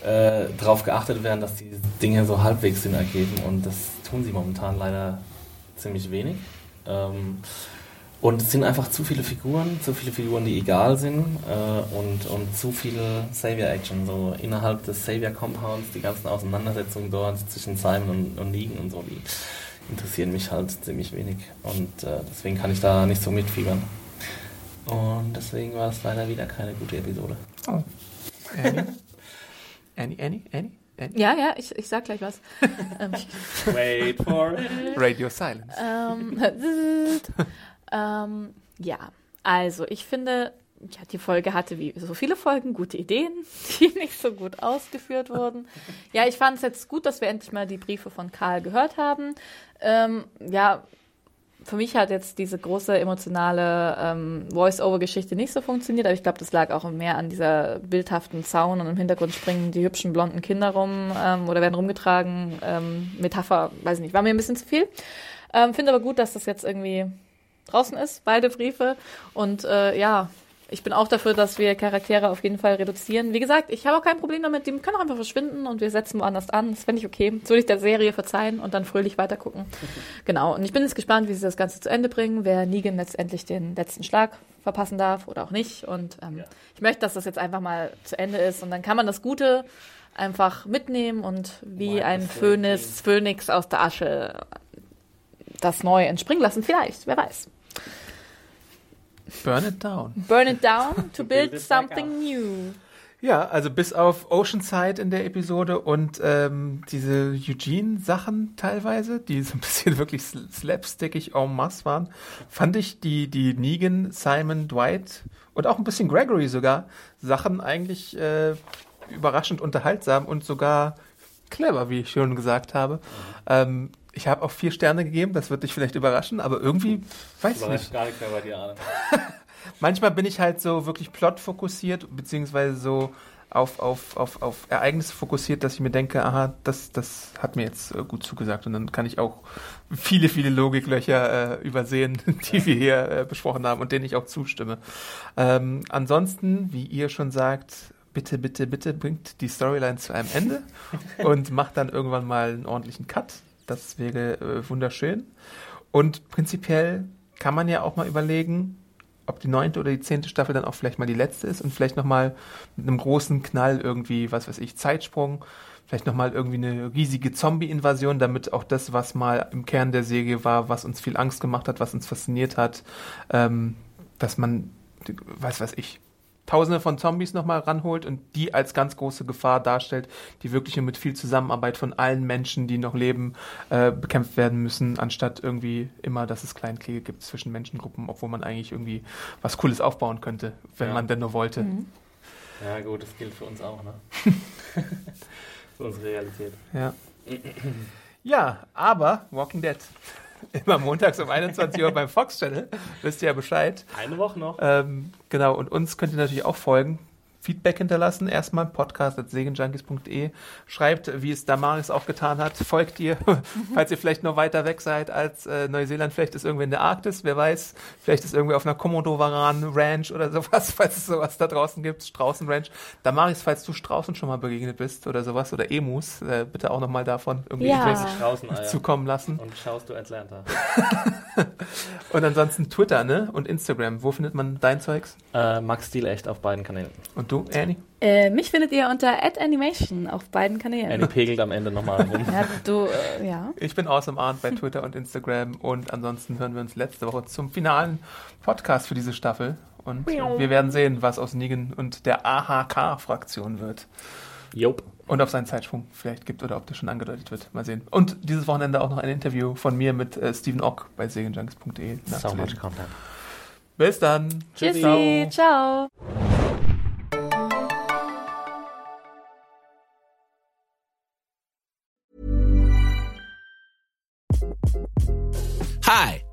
äh, darauf geachtet werden, dass die Dinge so halbwegs Sinn ergeben. Und das tun sie momentan leider ziemlich wenig. Ähm, und es sind einfach zu viele Figuren, zu viele Figuren, die egal sind äh, und, und zu viel Savior-Action. So innerhalb des Savior-Compounds, die ganzen Auseinandersetzungen dort zwischen Simon und, und Negan und so, die interessieren mich halt ziemlich wenig. Und äh, deswegen kann ich da nicht so mitfiebern. Und deswegen war es leider wieder keine gute Episode. Oh. Annie? Annie, Annie, Annie? Ja, ja, ich, ich sag gleich was. ähm, Wait for. Radio Silence. ähm, ähm, ja, also ich finde, ja, die Folge hatte wie so viele Folgen gute Ideen, die nicht so gut ausgeführt wurden. Ja, ich fand es jetzt gut, dass wir endlich mal die Briefe von Karl gehört haben. Ähm, ja, für mich hat jetzt diese große emotionale ähm, Voice-Over-Geschichte nicht so funktioniert, aber ich glaube, das lag auch mehr an dieser bildhaften Zaun und im Hintergrund springen die hübschen blonden Kinder rum ähm, oder werden rumgetragen. Ähm, Metapher, weiß ich nicht, war mir ein bisschen zu viel. Ähm, Finde aber gut, dass das jetzt irgendwie draußen ist, beide Briefe. Und äh, ja, ich bin auch dafür, dass wir Charaktere auf jeden Fall reduzieren. Wie gesagt, ich habe auch kein Problem damit, die können auch einfach verschwinden und wir setzen woanders an. Das fände ich okay. Das würde ich der Serie verzeihen und dann fröhlich weitergucken. genau. Und ich bin jetzt gespannt, wie sie das Ganze zu Ende bringen, wer Negan letztendlich den letzten Schlag verpassen darf oder auch nicht. Und ähm, ja. ich möchte, dass das jetzt einfach mal zu Ende ist und dann kann man das Gute einfach mitnehmen und wie ein Phönix, Phönix aus der Asche das neu entspringen lassen. Vielleicht, wer weiß. Burn it down. Burn it down to build something new. Ja, also bis auf Oceanside in der Episode und ähm, diese Eugene-Sachen teilweise, die so ein bisschen wirklich slapstickig en masse waren, fand ich die, die Negan, Simon, Dwight und auch ein bisschen Gregory sogar Sachen eigentlich äh, überraschend unterhaltsam und sogar clever, wie ich schon gesagt habe. Mhm. Ähm, ich habe auch vier Sterne gegeben, das wird dich vielleicht überraschen, aber irgendwie weiß ich nicht. gar nicht mehr bei dir, Arne. Manchmal bin ich halt so wirklich plotfokussiert, beziehungsweise so auf, auf, auf, auf Ereignisse fokussiert, dass ich mir denke, aha, das, das hat mir jetzt äh, gut zugesagt. Und dann kann ich auch viele, viele Logiklöcher äh, übersehen, die ja. wir hier äh, besprochen haben und denen ich auch zustimme. Ähm, ansonsten, wie ihr schon sagt, bitte, bitte, bitte bringt die Storyline zu einem Ende und macht dann irgendwann mal einen ordentlichen Cut. Das wäre äh, wunderschön. Und prinzipiell kann man ja auch mal überlegen, ob die neunte oder die zehnte Staffel dann auch vielleicht mal die letzte ist und vielleicht nochmal mit einem großen Knall irgendwie, was weiß ich, Zeitsprung, vielleicht nochmal irgendwie eine riesige Zombie-Invasion, damit auch das, was mal im Kern der Serie war, was uns viel Angst gemacht hat, was uns fasziniert hat, ähm, dass man, was weiß ich, Tausende von Zombies nochmal ranholt und die als ganz große Gefahr darstellt, die wirklich nur mit viel Zusammenarbeit von allen Menschen, die noch leben, äh, bekämpft werden müssen, anstatt irgendwie immer, dass es Kleinkriege gibt zwischen Menschengruppen, obwohl man eigentlich irgendwie was Cooles aufbauen könnte, wenn ja. man denn nur wollte. Mhm. Ja gut, das gilt für uns auch, ne? für unsere Realität. Ja. ja, aber Walking Dead immer montags um 21 Uhr beim Fox Channel. Wisst ihr ja Bescheid. Eine Woche noch. Ähm, genau, und uns könnt ihr natürlich auch folgen. Feedback hinterlassen. Erstmal podcast.segenjunkies.de. Schreibt, wie es Damaris auch getan hat. Folgt ihr, falls ihr vielleicht noch weiter weg seid als äh, Neuseeland. Vielleicht ist irgendwer in der Arktis, wer weiß. Vielleicht ist irgendwie auf einer Komodo-Varan Ranch oder sowas, falls es sowas da draußen gibt. Straußen Ranch. Damaris, falls du Straußen schon mal begegnet bist oder sowas oder Emus, äh, bitte auch nochmal davon irgendwie ja. zukommen lassen. Und schaust du Atlanta. und ansonsten Twitter, ne? Und Instagram. Wo findet man dein Zeugs? Äh, Max Stil echt auf beiden Kanälen. Und du, Annie? Äh, mich findet ihr unter @animation auf beiden Kanälen. Annie pegelt am Ende nochmal rum. ja, du, äh, ja. Ich bin Awesome Arndt bei Twitter und Instagram und ansonsten hören wir uns letzte Woche zum finalen Podcast für diese Staffel und wir werden sehen, was aus Negan und der AHK-Fraktion wird. Jop. Und ob es einen Zeitsprung vielleicht gibt oder ob das schon angedeutet wird. Mal sehen. Und dieses Wochenende auch noch ein Interview von mir mit äh, Steven Ock bei segenjunks.de. So much content. Bis dann. Tschüssi. Ciao. Hi,